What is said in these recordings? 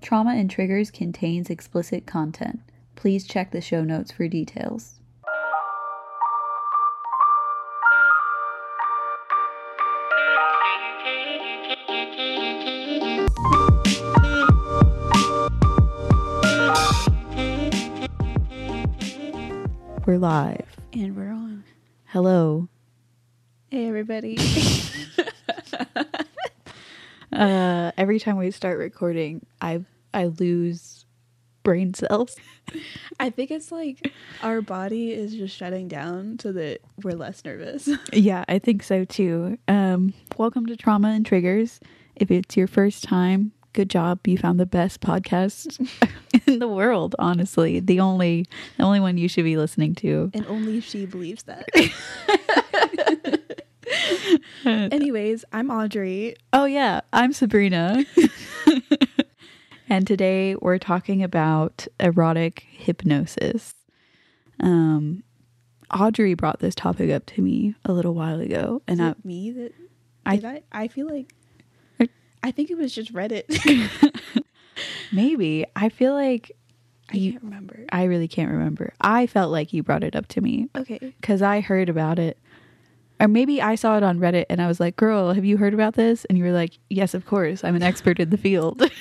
Trauma and Triggers contains explicit content. Please check the show notes for details. We're live. And we're on. Hello. Hey, everybody. Uh, every time we start recording, I I lose brain cells. I think it's like our body is just shutting down so that we're less nervous. Yeah, I think so too. Um, welcome to Trauma and Triggers. If it's your first time, good job. You found the best podcast in the world, honestly. The only the only one you should be listening to. And only she believes that. Anyways, I'm Audrey. Oh yeah, I'm Sabrina. and today we're talking about erotic hypnosis. Um Audrey brought this topic up to me a little while ago Is and I, me that I- did I, I feel like I- I think it was just Reddit. maybe I feel like I You- can't remember. I really can't remember. I felt like you brought it up to me Okay. because I heard about it. Or maybe I saw it on Reddit and I was like, girl, have you heard about this? And you were like, yes, of course. I'm an expert in the field.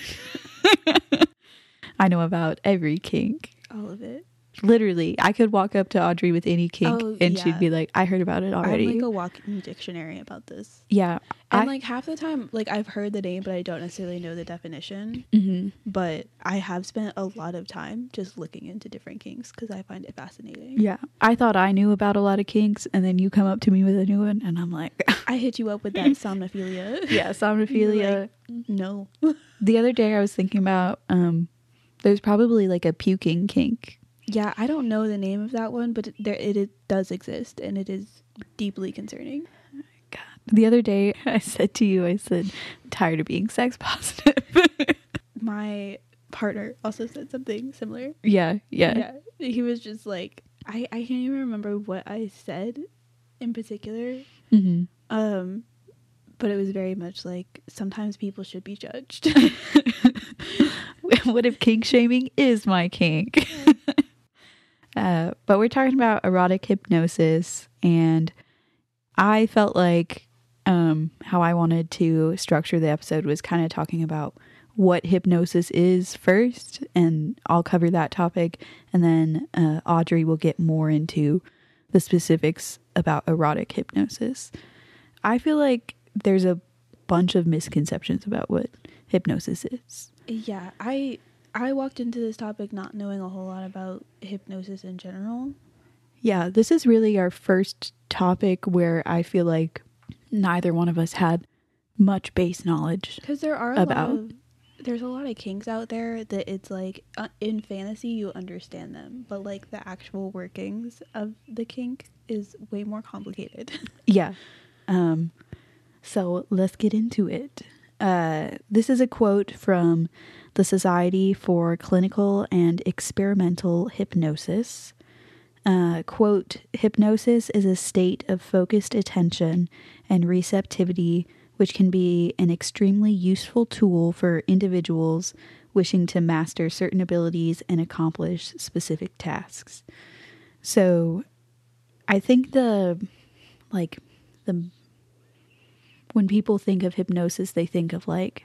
I know about every kink. All of it. Literally, I could walk up to Audrey with any kink Oh, and yeah. she'd be like, I heard about it already. I'm like a walking dictionary about this. yeah. And I, like half the time, like I've heard the name, but I don't necessarily know the definition. Mhm. But I have spent a lot of time just looking into different kinks because I find it fascinating. Yeah. I thought I knew about a lot of kinks and then you come up to me with a new one and I'm like, I hit you up with that somnophilia. yeah, somnophilia. No. the other day I was thinking about um there's probably like a puking kink. Yeah, I don't know the name of that one, but it, there it, it does exist, and it is deeply concerning. God. The other day I said to you, I said, I'm tired of being sex positive. My partner also said something similar. yeah, yeah. Yeah, he was just like, I I can't even remember what I said in particular. hmm Um, but it was very much like sometimes people should be judged. what if kink shaming is my kink? Uh, but we're talking about erotic hypnosis, and I felt like um, how I wanted to structure the episode was kind of talking about what hypnosis is first, and I'll cover that topic, and then uh, Audrey will get more into the specifics about erotic hypnosis. I feel like there's a bunch of misconceptions about what hypnosis is. yeah, I I walked into this topic not knowing a whole lot about hypnosis in general. Yeah, this is really our first topic where I feel like neither one of us had much base knowledge. Because there are a About? lot of there's a lot of kinks out there that it's like uh, in fantasy you understand them, but like the actual workings of the kink is way more complicated. Yeah. Um so let's get into it. Uh this is a quote from the Society for Clinical and Experimental Hypnosis. Uh, quote, hypnosis is a state of focused attention and receptivity which can be an extremely useful tool for individuals wishing to master certain abilities and accomplish specific tasks. So, I think the, like, the, when people think of hypnosis, they think of like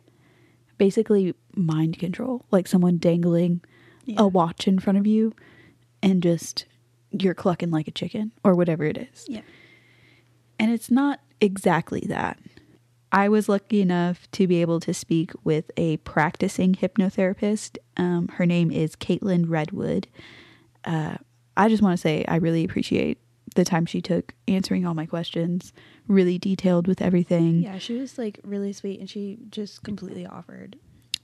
basically mind control, like someone dangling Yeah. a watch in front of you and just you're clucking like a chicken or whatever it is. Yeah. And it's not exactly that. I was lucky enough to be able to speak with a practicing hypnotherapist. Um, her name is Caitlin Redwood. Uh, I just want to say I really appreciate the time she took answering all my questions, really detailed with everything. Yeah, she was like really sweet and she just completely offered.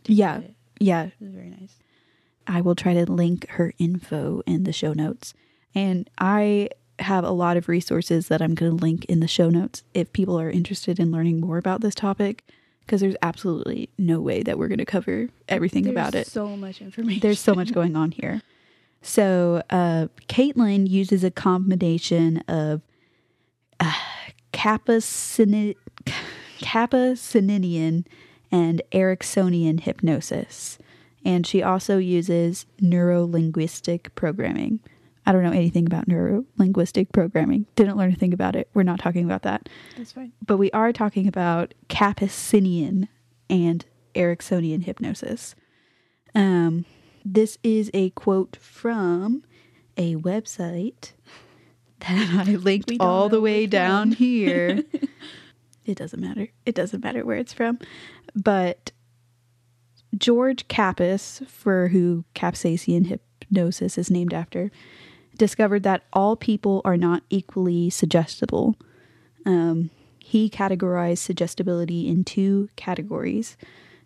Yeah. Yeah. It was very nice. I will try to link her info in the show notes. And I have a lot of resources that I'm going to link in the show notes if people are interested in learning more about this topic, because there's absolutely no way that we're going to cover everything about it. So much information. There's so much going on here. So, uh, Caitlin uses a combination of uh, Kappa-Syni- Kappa-Syninian and Ericksonian hypnosis. and she also uses neuro linguistic programming. I don't know anything about neuro linguistic programming. Didn't learn a thing about it. We're not talking about that. That's fine. But we are talking about Kappasinian and Ericksonian hypnosis. Um, this is a quote from a website that I linked all the way down here. it doesn't matter. It doesn't matter where it's from. But George Kappas, for who Kappasinian hypnosis is named after, discovered that all people are not equally suggestible. Um, he categorized suggestibility in two categories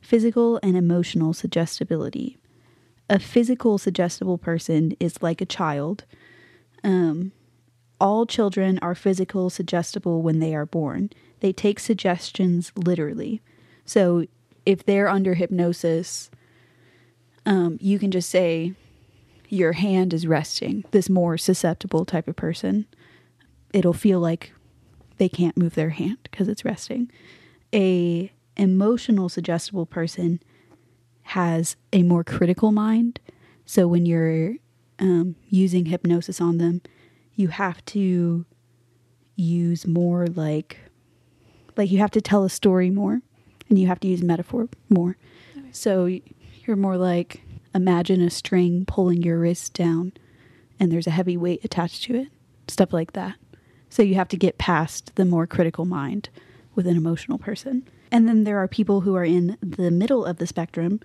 physical and emotional suggestibility. A physical suggestible person is like a child. Um, all children are physical suggestible when they are born. They take suggestions literally. So if they're under hypnosis, um, you can just say, Your hand is resting. This more susceptible type of person, it'll feel like they can't move their hand because it's resting. A emotional suggestible person has a more critical mind. So when you're um, using hypnosis on them, you have to use more like like you have to tell a story more and you have to use metaphor more. Okay. So you're more like imagine a string pulling your wrist down and there's a heavy weight attached to it. Stuff like that. So you have to get past the more critical mind with an emotional person. And then there are people who are in the middle of the spectrum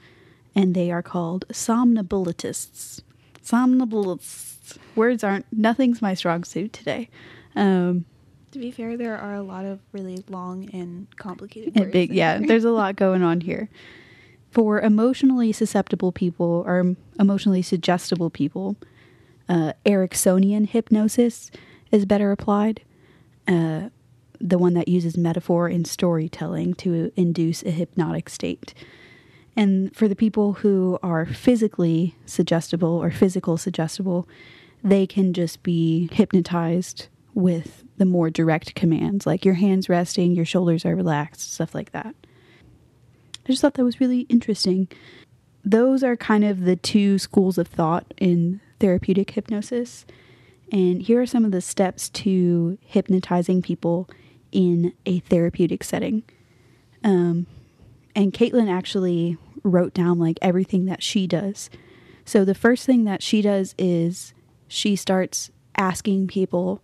and they are called somnambulists. Somnambulists. Words aren't nothing's my strong suit today. Um To be fair, there are a lot of really long and complicated and words. big yeah there's a lot going on here for emotionally susceptible people or emotionally suggestible people uh, ericksonian hypnosis is better applied uh, the one that uses metaphor and storytelling to induce a hypnotic state and for the people who are physically suggestible or physical suggestible they can just be hypnotized with the more direct commands, like your hands resting, your shoulders are relaxed, stuff like that. I just thought that was really interesting. Those are kind of the two schools of thought in therapeutic hypnosis. And here are some of the steps to hypnotizing people in a therapeutic setting. Um, and Caitlin actually wrote down like everything that she does. So the first thing that she does is she starts asking people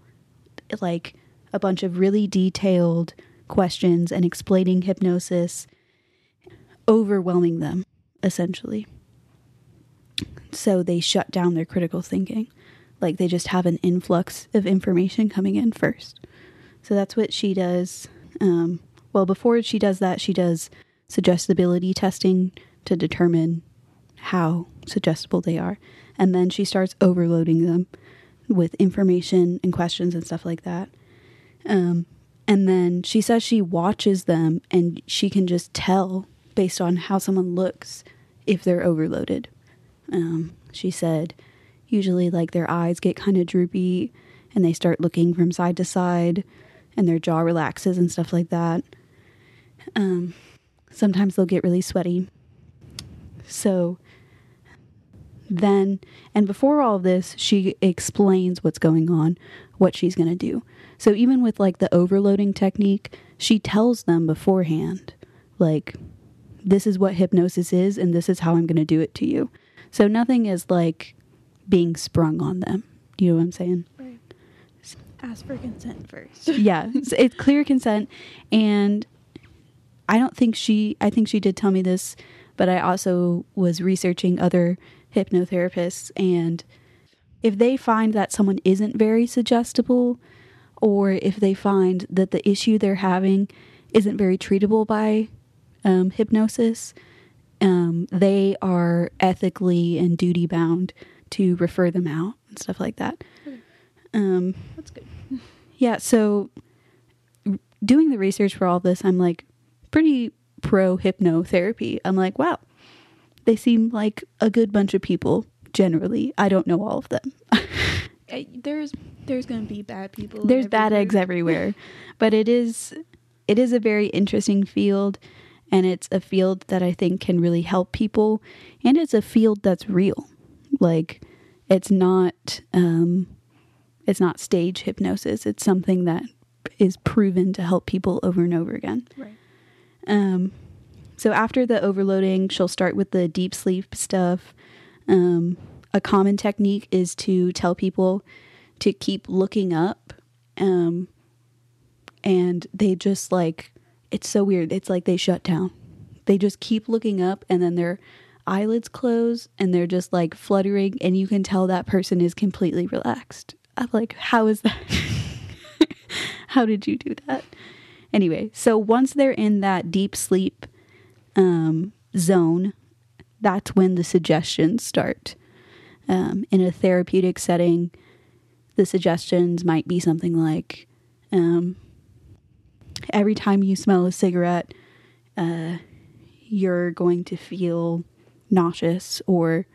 like a bunch of really detailed questions and explaining hypnosis, overwhelming them essentially. So they shut down their critical thinking. Like they just have an influx of information coming in first. So that's what she does. Um, well, before she does that, she does suggestibility testing to determine how suggestible they are. And then she starts overloading them with information and questions and stuff like that. Um, and then she says she watches them and she can just tell based on how someone looks if they're overloaded. Um, she said usually like their eyes get kind of droopy and they start looking from side to side and their jaw relaxes and stuff like that. Um, sometimes they'll get really sweaty. So then, and before all this, she explains what's going on, what she's going to do. So even with like the overloading technique, she tells them beforehand, like, this is what hypnosis is, and this is how I'm going to do it to you. So nothing is like being sprung on them. You know what I'm saying? Ask for consent first. yeah, it's, it's clear consent, and I don't think she. I think she did tell me this, but I also was researching other hypnotherapists, and if they find that someone isn't very suggestible, or if they find that the issue they're having isn't very treatable by um, hypnosis, um, they are ethically and duty bound to refer them out and stuff like that. Okay. Um, That's good. Yeah, so doing the research for all this, I'm like pretty pro hypnotherapy. I'm like, wow, they seem like a good bunch of people generally. I don't know all of them. There's there's gonna be bad people. There's bad eggs everywhere, but it is it is a very interesting field And it's a field that I think can really help people. And it's a field that's real. Like, it's not. Um, it's not stage hypnosis. It's something that is proven to help people over and over again. Right. Um, so after the overloading, she'll start with the deep sleep stuff. Um, a common technique is to tell people to keep looking up. Um, and they just like, it's so weird. It's like they shut down. They just keep looking up and then their eyelids close and they're just like fluttering, and you can tell that person is completely relaxed. I'm like, how is that? how did you do that? Anyway, so once they're in that deep sleep um, zone, that's when the suggestions start. Um, in a therapeutic setting, the suggestions might be something like um, every time you smell a cigarette, uh, you're going to feel nauseous, or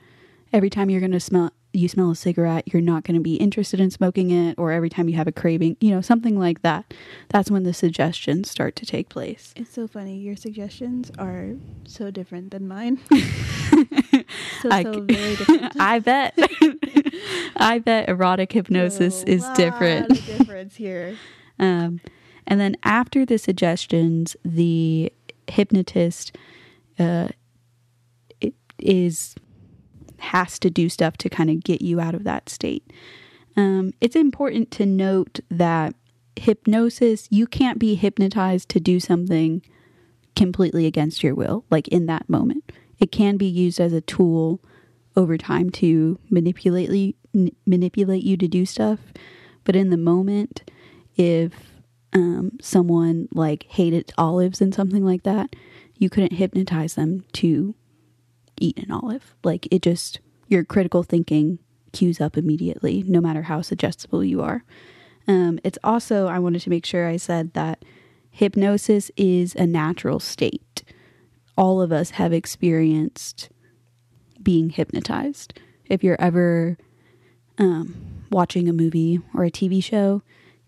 every time you're going to smell you smell a cigarette, you're not going to be interested in smoking it, or every time you have a craving, you know, something like that. That's when the suggestions start to take place. It's so funny. Your suggestions are so different than mine. so, I so very different. I bet. I bet erotic hypnosis is different. difference here. Um, and then after the suggestions, the hypnotist uh, it is has to do stuff to kind of get you out of that state. Um, it's important to note that hypnosis, you can't be hypnotized to do something completely against your will, like in that moment. It can be used as a tool over time to manipulate n- manipulate you to do stuff, but in the moment, if um, someone like hated olives and something like that, you couldn't hypnotize them to eat an olive. Like it just, your critical thinking cues up immediately, no matter how suggestible you are. Um, it's also, I wanted to make sure I said that hypnosis is a natural state. All of us have experienced being hypnotized. If you're ever um, watching a movie or a TV show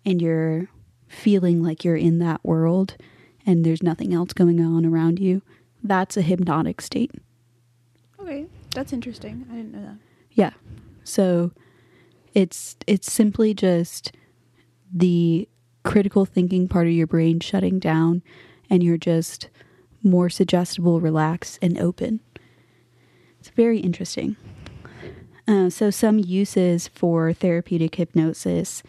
and you're feeling like you're in that world and there's nothing else going on around you, that's a hypnotic state. Okay, that's interesting. I didn't know that. Yeah. So it's it's simply just the critical thinking part of your brain shutting down and you're just more suggestible, relaxed, and open. It's very interesting. Uh, so some uses for therapeutic hypnosis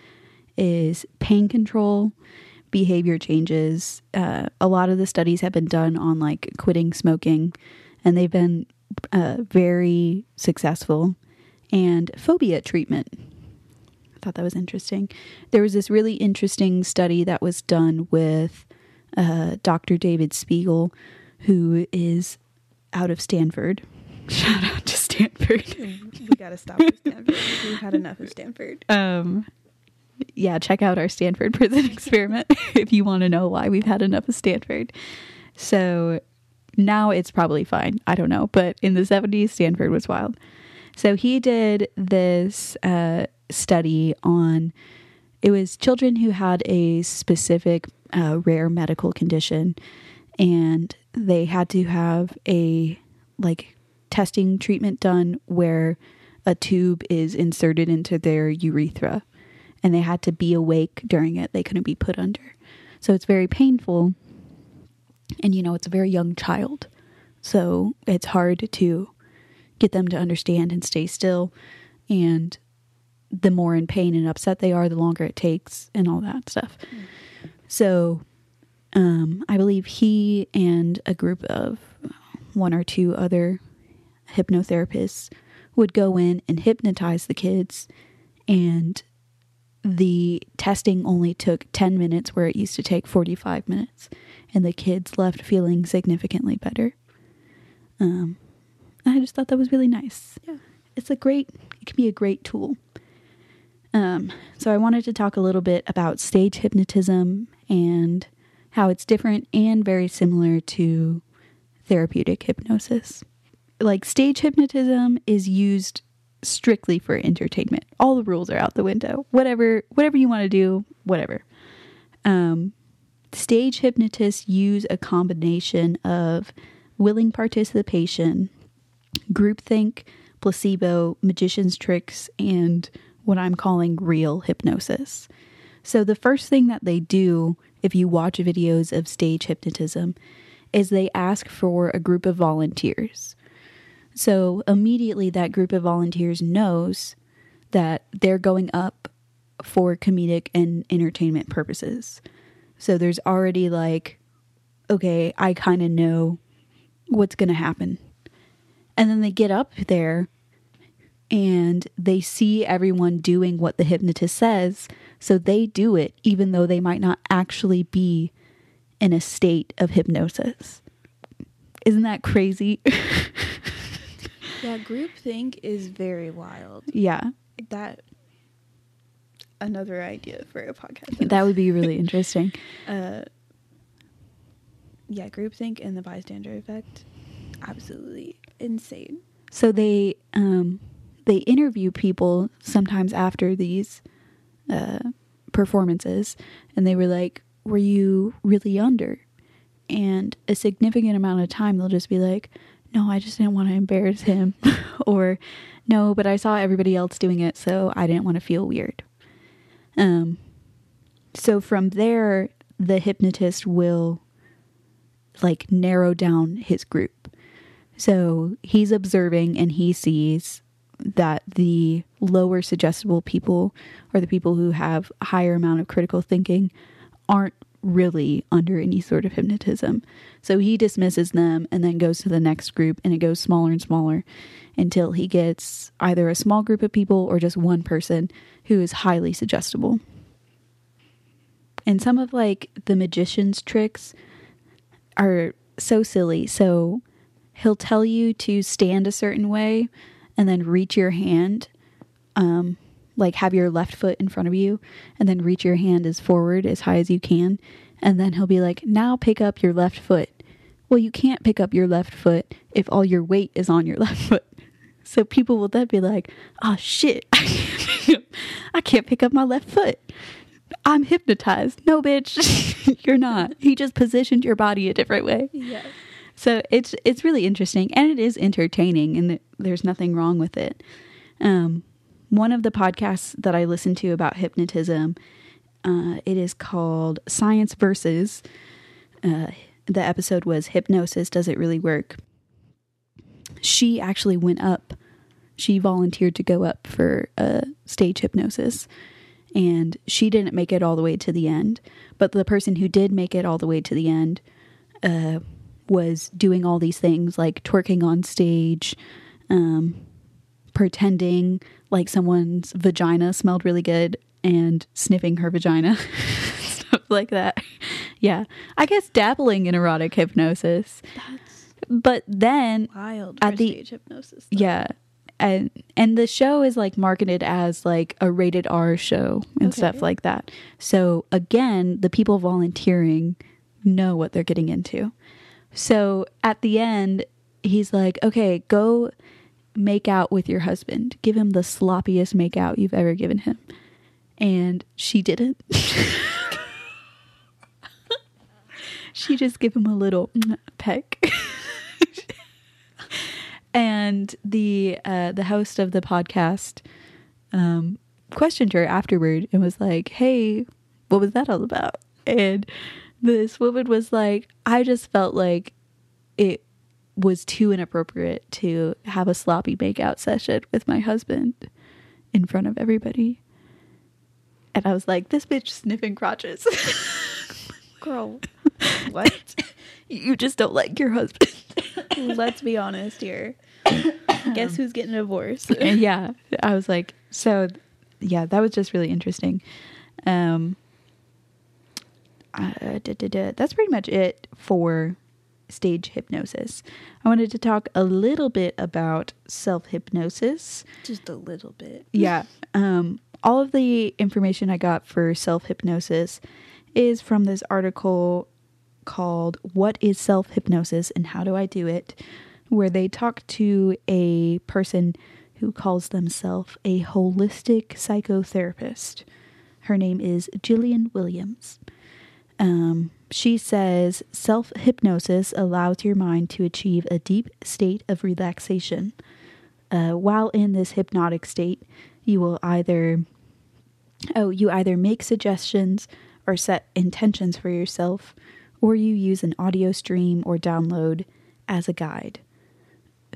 is pain control, behavior changes. Uh, a lot of the studies have been done on like quitting smoking, and they've been uh, very successful. And phobia treatment. I thought that was interesting. There was this really interesting study that was done with uh, Dr. David Spiegel, who is out of Stanford. Shout out to Stanford. we gotta stop with Stanford. We've had enough of Stanford. Um, yeah, check out our Stanford prison experiment if you want to know why we've had enough of Stanford. So now it's probably fine. I don't know, but in the 70s, Stanford was wild. So he did this uh, study on it was children who had a specific uh, rare medical condition, and they had to have a like testing treatment done where a tube is inserted into their urethra and they had to be awake during it. They couldn't be put under. So it's very painful. And you know, it's a very young child. So it's hard to get them to understand and stay still. And the more in pain and upset they are, the longer it takes and all that stuff. So um, I believe he and a group of one or two other hypnotherapists would go in and hypnotize the kids and the testing only took 10 minutes where it used to take 45 minutes and the kids left feeling significantly better um, i just thought that was really nice Yeah. it's a great it can be a great tool um, so i wanted to talk a little bit about stage hypnotism and how it's different and very similar to therapeutic hypnosis like stage hypnotism is used strictly for entertainment. All the rules are out the window. Whatever whatever you want to do, whatever. Um stage hypnotists use a combination of willing participation, groupthink, placebo, magician's tricks, and what I'm calling real hypnosis. So, the first thing that they do if you watch videos of stage hypnotism is they ask for a group of volunteers. So, immediately that group of volunteers knows that they're going up for comedic and entertainment purposes. So, there's already like, okay, I kind of know what's going to happen. And then they get up there and they see everyone doing what the hypnotist says. So they do it, even though they might not actually be in a state of hypnosis. Isn't that crazy? Yeah, groupthink is very wild. yeah, That another idea for a podcast. that would be really interesting. uh yeah, groupthink and the bystander effect. Absolutely insane. So they um, they interview people sometimes after these uh, performances, and they were like, "Were you really under?" And a significant amount of time, they'll just be like, "No, I just didn't want to embarrass him," or "No, but I saw everybody else doing it, so I didn't want to feel weird." Um, so from there, the hypnotist will like narrow down his group. So he's observing and he sees that the lower suggestible people or the people who have a higher amount of critical thinking aren't really under any sort of hypnotism. So he dismisses them and then goes to the next group and it goes smaller and smaller until he gets either a small group of people or just one person who is highly suggestible. And some of like the magician's tricks are so silly. So he'll tell you to stand a certain way and then reach your hand um like have your left foot in front of you and then reach your hand as forward as high as you can and then he'll be like now pick up your left foot well you can't pick up your left foot if all your weight is on your left foot so people will then be like oh shit i can't pick up my left foot i'm hypnotized no bitch you're not he just positioned your body a different way Yeah. so it's it's really interesting and it is entertaining and there's nothing wrong with it. Um, one of the podcasts that I listen to about hypnotism, uh, it is called Science Versus. Uh, the episode was Hypnosis Does It Really Work? She actually went up. She volunteered to go up for a stage hypnosis and she didn't make it all the way to the end. But the person who did make it all the way to the end uh, was doing all these things like twerking on stage, um, pretending like someone's vagina smelled really good and sniffing her vagina, stuff like that. Yeah, I guess dabbling in erotic hypnosis. That's But then, wild At the- stage hypnosis. yeah. And and the show is like marketed as like a rated R show and Okay. stuff like that. So again, the people volunteering know what they're getting into. So at the end, he's like, "Okay, go make out with your husband. Give him the sloppiest make out you've ever given him." And she didn't. she just gave him a little peck. and the uh, the host of the podcast um, questioned her afterward and was like, "Hey, what was that all about?" And this woman was like, "I just felt like it was too inappropriate to have a sloppy makeout session with my husband in front of everybody." And I was like, "This bitch sniffing crotches. Girl, what? you just don't like your husband." Let's be honest here. Guess who's getting a divorce? And yeah i was like so yeah that was just really interesting um uh, da, da, da. that's pretty much it for stage hypnosis i wanted to talk a little bit about self-hypnosis Just a little bit. yeah um all of the information i got for self-hypnosis is from this article called what is self-hypnosis and how do i do it where they talk to a person who calls themselves a holistic psychotherapist her name is jillian williams um, she says self hypnosis allows your mind to achieve a deep state of relaxation. Uh, while in this hypnotic state, you will either oh you either make suggestions or set intentions for yourself, or you use an audio stream or download as a guide.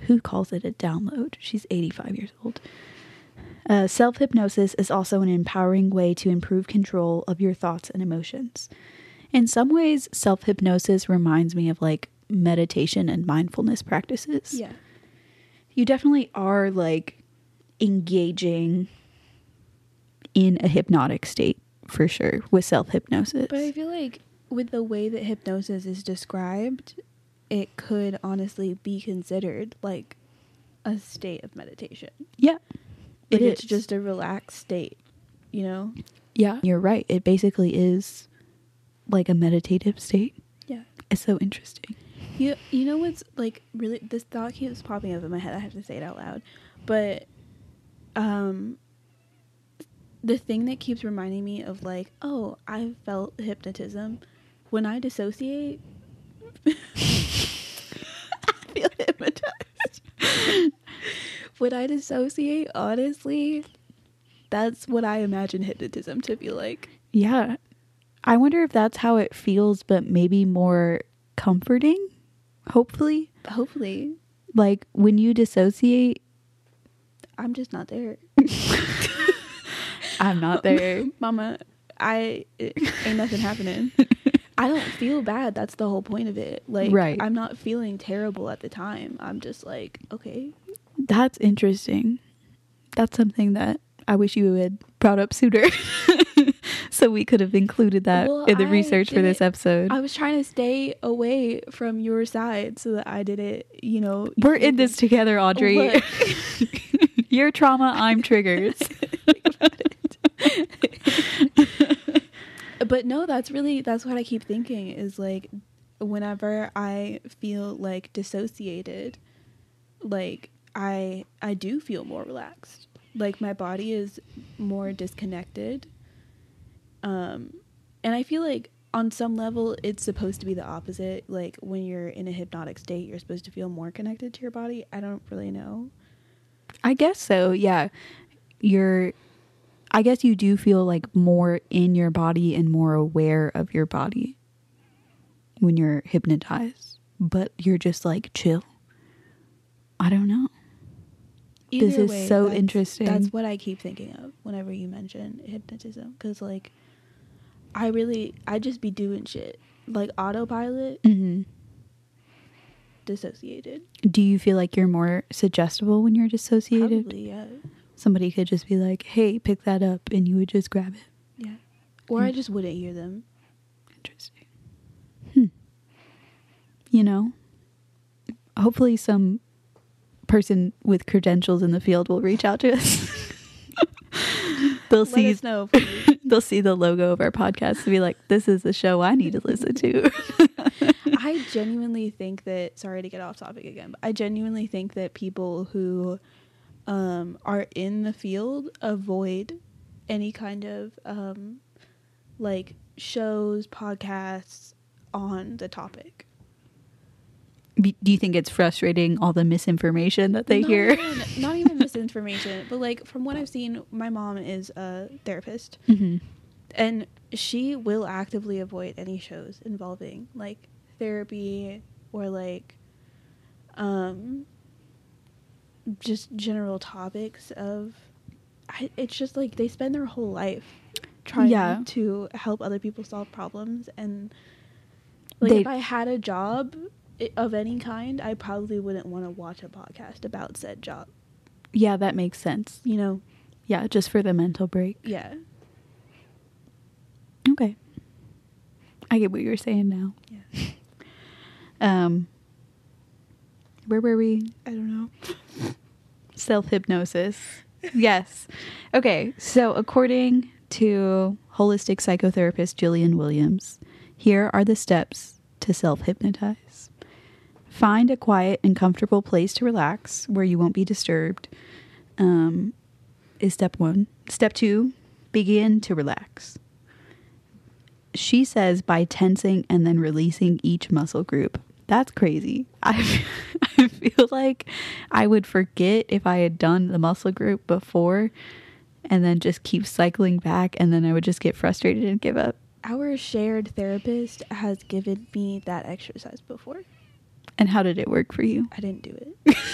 Who calls it a download? She's 85 years old. Uh, Self hypnosis is also an empowering way to improve control of your thoughts and emotions. In some ways, self hypnosis reminds me of like meditation and mindfulness practices. Yeah. You definitely are like engaging in a hypnotic state for sure with self hypnosis. But I feel like with the way that hypnosis is described, it could honestly be considered like a state of meditation. Yeah. Like It it's is. just a relaxed state, you know? Yeah. You're right. It basically is like a meditative state. Yeah. It's so interesting. You you know what's like really this thought keeps popping up in my head. I have to say it out loud. But um the thing that keeps reminding me of like, oh, I felt hypnotism when I dissociate I feel hypnotized. when I dissociate, honestly, that's what I imagine hypnotism to be like. Yeah. I wonder if that's how it feels, but maybe more comforting, hopefully. Hopefully, Like when you dissociate, I'm just not there. I'm not there. Mama, I ain't nothing happening. I don't feel bad. That's the whole point of it. Like, Right. I'm not feeling terrible at the time. I'm just like, okay, That's interesting. That's something that I wish you had brought up sooner. so we could have included that Well, in the I research for this episode. I was trying to stay away from your side so that I didn't, You know, We're in this together, Audrey. Your trauma, I'm triggers. but no that's really that's what i keep thinking is like whenever i feel like dissociated like i i do feel more relaxed like my body is more disconnected um and i feel like on some level it's supposed to be the opposite like when you're in a hypnotic state you're supposed to feel more connected to your body i don't really know I guess so. Yeah. You're I guess you do feel like more in your body and more aware of your body when you're hypnotized, but you're just like chill. I don't know. This Either is so that's- interesting. That's what I keep thinking of whenever you mention hypnotism, because like, I really, I just be doing shit like autopilot, hmm dissociated. Do you feel like you're more suggestible when you're dissociated? Probably, yeah, Somebody could just be like, "Hey, pick that up," and you would just grab it. yeah. Or Hmm. I just wouldn't hear them. Interesting. Hmm. You know, hopefully some person with credentials in the field will reach out to us. they'll Let see us know. they'll see the logo of our podcast and be like, "This is the show I need to listen to." I genuinely think that. Sorry to get off topic again, but I genuinely think that people who um, are in the field avoid any kind of um, like shows, podcasts on the topic. Do you think it's frustrating all the misinformation that they not hear? Even, not even misinformation, but like from what I've seen, my mom is a therapist, hmm and she will actively avoid any shows involving like therapy or like um just general topics of I, it's just like they spend their whole life trying Yeah. to help other people solve problems and like They- if I had a job of any kind, I probably wouldn't want to watch a podcast about said job. Yeah, that makes sense. You know? Yeah, just for the mental break. Yeah. Okay. I get what you're saying now. Yeah. Um where were we? I don't know. Self hypnosis. yes. Okay. So, according to holistic psychotherapist Jillian Williams, here are the steps to self hypnotize. Find a quiet and comfortable place to relax where you won't be disturbed. Um, is step one. Step two, begin to relax. she says by tensing and then releasing each muscle group. That's crazy. I, I feel like I would forget if I had done the muscle group before and then just keep cycling back and then I would just get frustrated and give up. Our shared therapist has given me that exercise before. And how did it work for you? I didn't do it.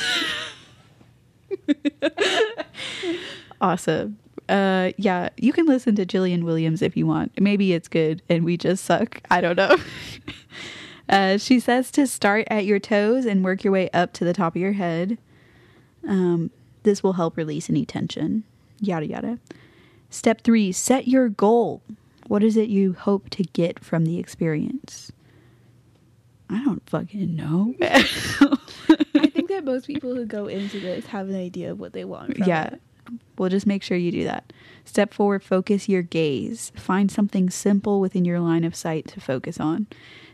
Awesome. Uh yeah, you can listen to Jillian Williams if you want. Maybe it's good and we just suck. I don't know. uh she says to start at your toes and work your way up to the top of your head. Um this will help release any tension. Yada yada. Step 3, set your goal. What is it you hope to get from the experience? I don't fucking know. I think that most people who go into this have an idea of what they want. From yeah. it. We'll just make sure you do that. Step four, focus your gaze. Find something simple within your line of sight to focus on.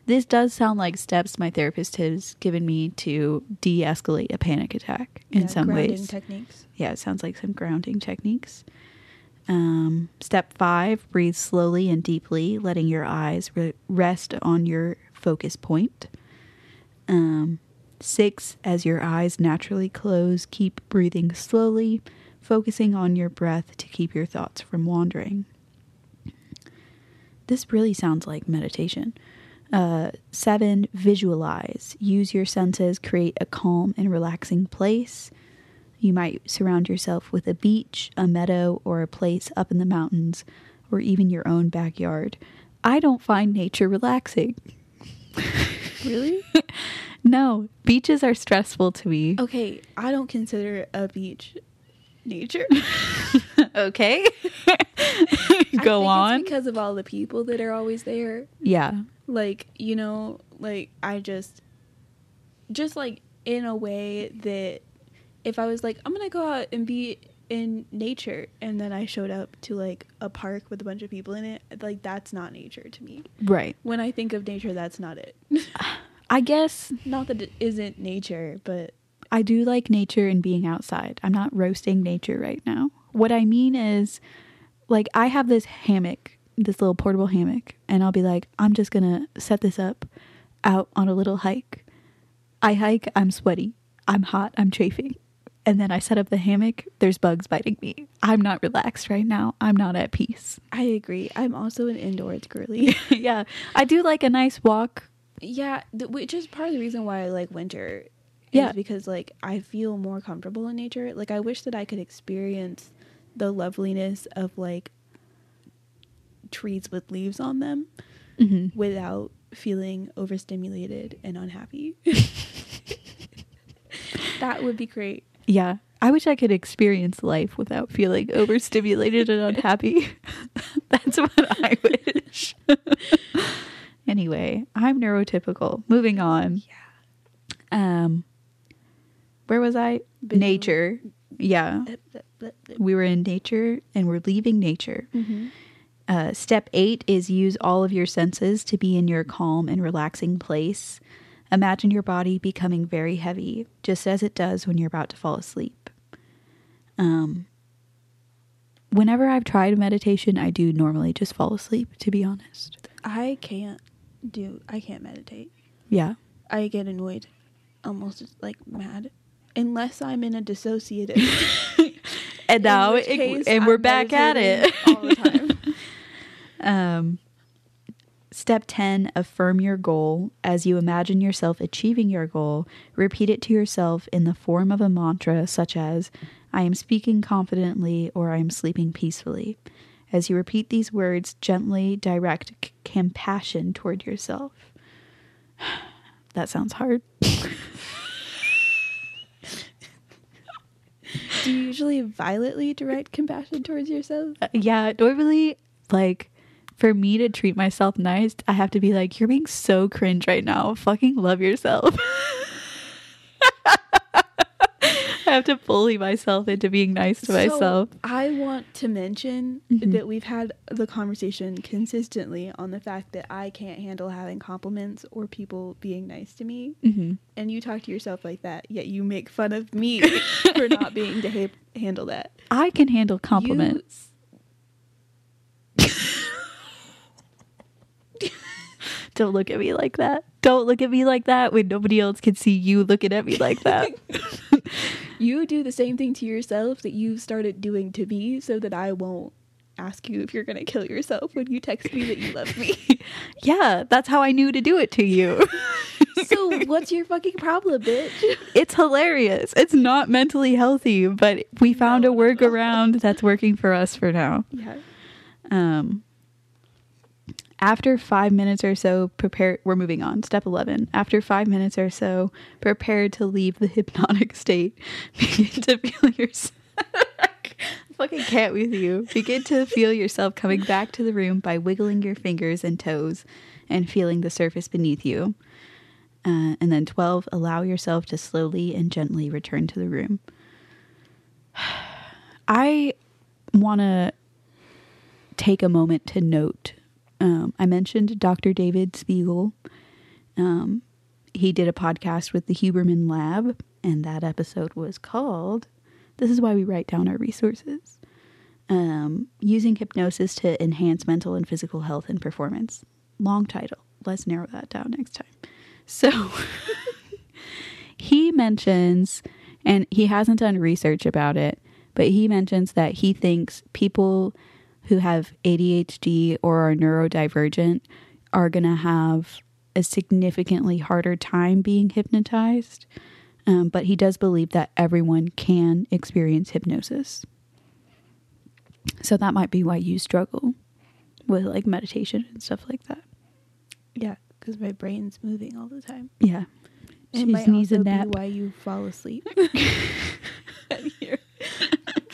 This does sound like steps my therapist has given me to de escalate a panic attack in Yeah, some grounding ways. techniques. yeah, it sounds like some grounding techniques. Um, step five, breathe slowly and deeply, letting your eyes re- rest on your focus point. Um, six, as your eyes naturally close, keep breathing slowly, focusing on your breath to keep your thoughts from wandering. This really sounds like meditation. Uh, seven, visualize. Use your senses, create a calm and relaxing place. You might surround yourself with a beach, a meadow, or a place up in the mountains, or even your own backyard. I don't find nature relaxing. Really? No, beaches are stressful to me. okay, I don't consider a beach nature. Okay. Go on. Because of all the people that are always there. yeah. Like, you know, like I just just like in a way that if I was like, I'm gonna go out and be in nature and then I showed up to like a park with a bunch of people in it, like that's not nature to me. Right. When I think of nature, that's not it. I guess not that it isn't nature, but I do like nature and being outside. I'm not roasting nature right now. What I mean is, like, I have this hammock, this little portable hammock, and I'll be like, I'm just gonna set this up out on a little hike. I hike, I'm sweaty, I'm hot, I'm chafing. And then I set up the hammock, there's bugs biting me. I'm not relaxed right now. I'm not at peace. I agree. I'm also an indoors girly. yeah, I do like a nice walk. yeah, th- which is part of the reason why I like winter. Yeah. is because like I feel more comfortable in nature. Like I wish that I could experience the loveliness of like trees with leaves on them hmm without feeling overstimulated and unhappy. that would be great. Yeah. I wish I could experience life without feeling overstimulated and unhappy. That's what I wish. anyway, I'm neurotypical. Moving on. Yeah. Um where was I? Visual- Nature. Yeah. We were in nature and we're leaving nature. Mm-hmm. Uh, step eight is use all of your senses to be in your calm and relaxing place. Imagine your body becoming very heavy, just as it does when you're about to fall asleep. Um, whenever I've tried meditation, I do normally just fall asleep, to be honest. I can't do. I can't meditate. Yeah. I get annoyed, almost like mad, unless I'm in a dissociative. And now, it- case, and we're I'm back at it. all the time. Um, step 10 affirm your goal. As you imagine yourself achieving your goal, repeat it to yourself in the form of a mantra, such as, I am speaking confidently or I am sleeping peacefully. As you repeat these words, gently direct c- compassion toward yourself. that sounds hard. Do you usually violently direct compassion towards yourself? Uh, yeah, normally, like, for me to treat myself nice, I have to be like, you're being so cringe right now. Fucking love yourself. I have to bully myself into being nice to So, myself. I want to mention Mhm. that we've had the conversation consistently on the fact that I can't handle having compliments or people being nice to me. hmm And you talk to yourself like that, yet you make fun of me for not being able to ha- handle that. I can handle compliments. Don't look at me like that. Don't look at me like that when nobody else can see you looking at me like that. You do the same thing to yourself that you've started doing to me so that I won't ask you if you're going to kill yourself when you text me that you love me. yeah, that's how I knew to do it to you. so what's your fucking problem, bitch? it's hilarious. It's not mentally healthy, but we found No, a no, no. workaround that's working for us for now. Yeah. Um, after five minutes or so, prepare. We're moving on. Step 11. After five minutes or so, prepare to leave the hypnotic state. Begin to feel yourself. fucking can't with you. Begin to feel yourself coming back to the room by wiggling your fingers and toes and feeling the surface beneath you. Uh, and then 12, allow yourself to slowly and gently return to the room. I want to take a moment to note. Um, I mentioned Dr. David Spiegel. Um, he did a podcast with the Huberman Lab, and that episode was called This is Why We Write Down Our Resources um, Using Hypnosis to Enhance Mental and Physical Health and Performance. Long title. Let's narrow that down next time. So he mentions, and he hasn't done research about it, but he mentions that he thinks people who have ADHD or are neurodivergent are going to have a significantly harder time being hypnotized. Um, but he does believe that everyone can experience hypnosis. So that might be why you struggle with like meditation and stuff like that. Yeah, because my brain's moving all the time. Yeah. It She might needs a also be why you fall asleep.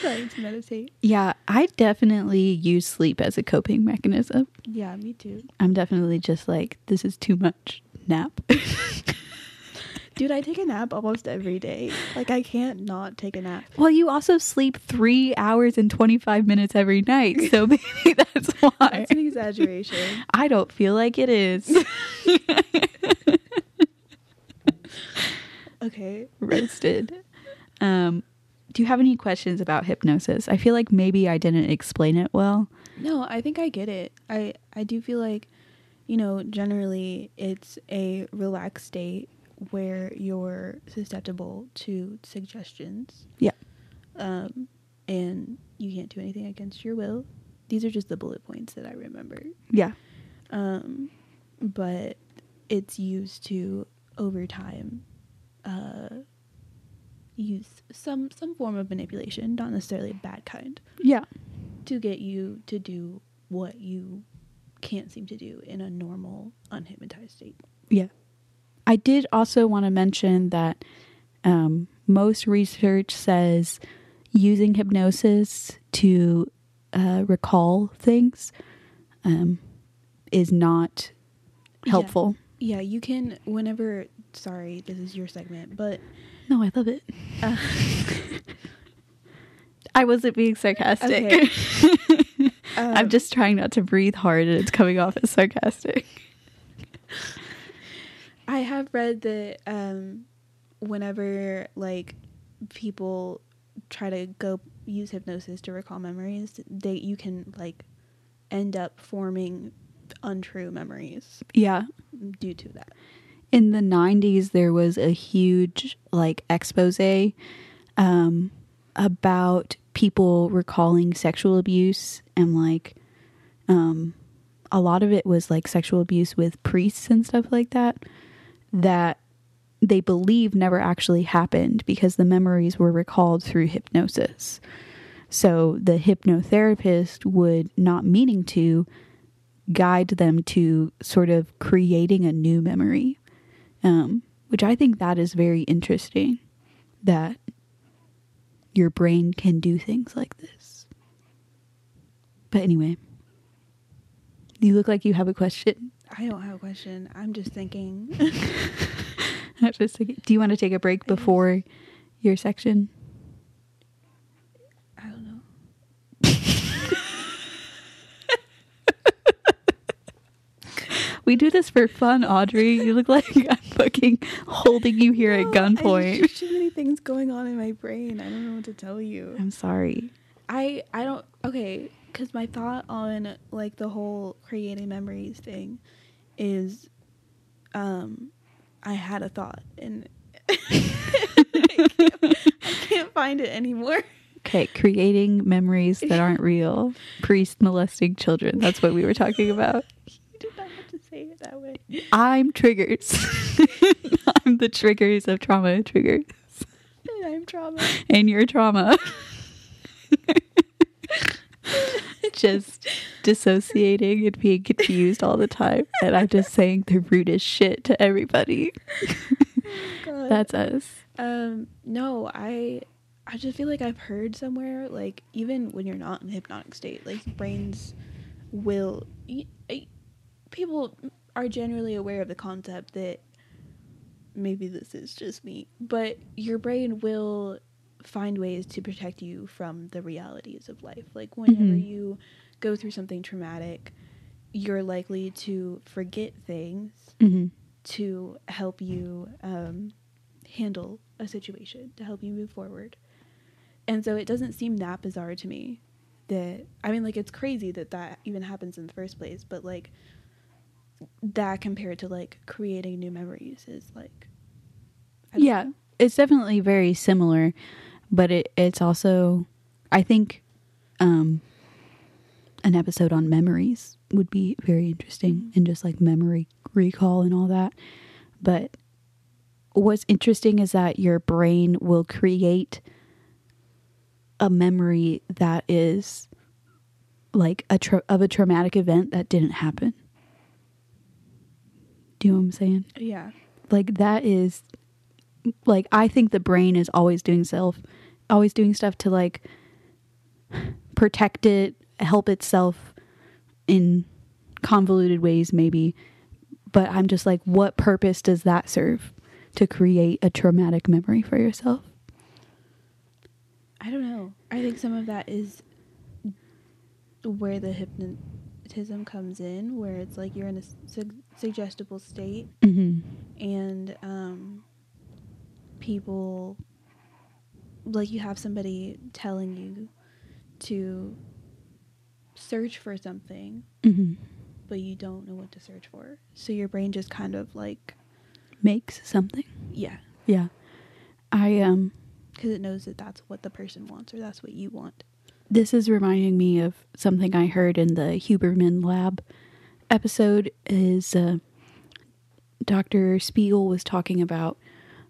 To meditate. Yeah, I definitely use sleep as a coping mechanism. Yeah, me too. I'm definitely just like, this is too much nap. Dude, I take a nap almost every day. Like I can't not take a nap. well, you also sleep three hours and 25 minutes every night. So maybe that's why. That's an exaggeration. I don't feel like it is. Okay. Roasted. Um, do you have any questions about hypnosis? I feel like maybe I didn't explain it well. No, I think I get it. I I do feel like, you know, generally it's a relaxed state where you're susceptible to suggestions. Yeah. Um, and you can't do anything against your will. These are just the bullet points that I remember. Yeah. Um, but it's used to over time uh use some some form of manipulation, not necessarily a bad kind Yeah. to get you to do what you can't seem to do in a normal unhypnotized state. Yeah. I did also want to mention that um, most research says using hypnosis to uh, recall things um, is not Yeah. helpful. Yeah, you can whenever sorry, this is your segment, but No, I love it. uh, I wasn't being sarcastic. Okay. I'm um, just trying not to breathe hard and it's coming off as sarcastic. I have read that um whenever like people try to go use hypnosis to recall memories, they you can like end up forming untrue memories Yeah. due to that. In the 90s there was a huge like expose um about people recalling sexual abuse and like um a lot of it was like sexual abuse with priests and stuff like that that they believe never actually happened because the memories were recalled through hypnosis. So the hypnotherapist would not meaning to guide them to sort of creating a new memory um, which I think that is very interesting that your brain can do things like this. But anyway, you look like you have a question. I don't have a question. I'm just thinking. I'm just thinking- do you want to take a break before your section? I don't know. We do this for fun, Audrey. You look like I'm fucking holding you here at No, There's gunpoint. just too many things going on in my brain. I don't know what to tell you. I'm sorry. I I don't okay because my thought on like the whole creating memories thing is um, I had a thought and I, can't, I can't find it anymore. Okay, creating memories that aren't real. Priest molesting children. That's what we were talking about. You did not have to say it that way. I'm triggers. I'm the triggers of trauma triggers. And I'm trauma. And your trauma. just dissociating and being confused all the time. And I'm just saying the rudest shit to everybody. That's us. Um, no, I I just feel like I've heard somewhere like even when you're not in a hypnotic state, like brains will people are generally aware of the concept that maybe this is just me, but your brain will find ways to protect you from the realities of life. Like whenever Mhm. you go through something traumatic, you're likely to forget things hmm to help you um, handle a situation, to help you move forward. And so it doesn't seem that bizarre to me that, I mean, like, it's crazy that that even happens in the first place, but like, that compared to like creating new memories is like, Yeah, know. it's definitely very similar, but it, it's also, I think, um, an episode on memories would be very interesting and just like memory recall and all that. But what's interesting is that your brain will create a memory that is like a tra- of a traumatic event that didn't happen. Do you know what I'm saying? yeah. like that is like i think the brain is always doing self always doing stuff to like protect it help itself in convoluted ways maybe but i'm just like what purpose does that serve to create a traumatic memory for yourself I don't know. I think some of that is where the comes in, where it's like you're in a su- suggestible state mm-hmm. and um, people like you have somebody telling you to search for something Mm-hmm. but you don't know what to search for. So your brain just kind of like makes something? Yeah. Yeah. I um because it knows that that's what the person wants or that's what you want This is reminding me of something I heard in the Huberman Lab episode. Is uh, Dr. Spiegel was talking about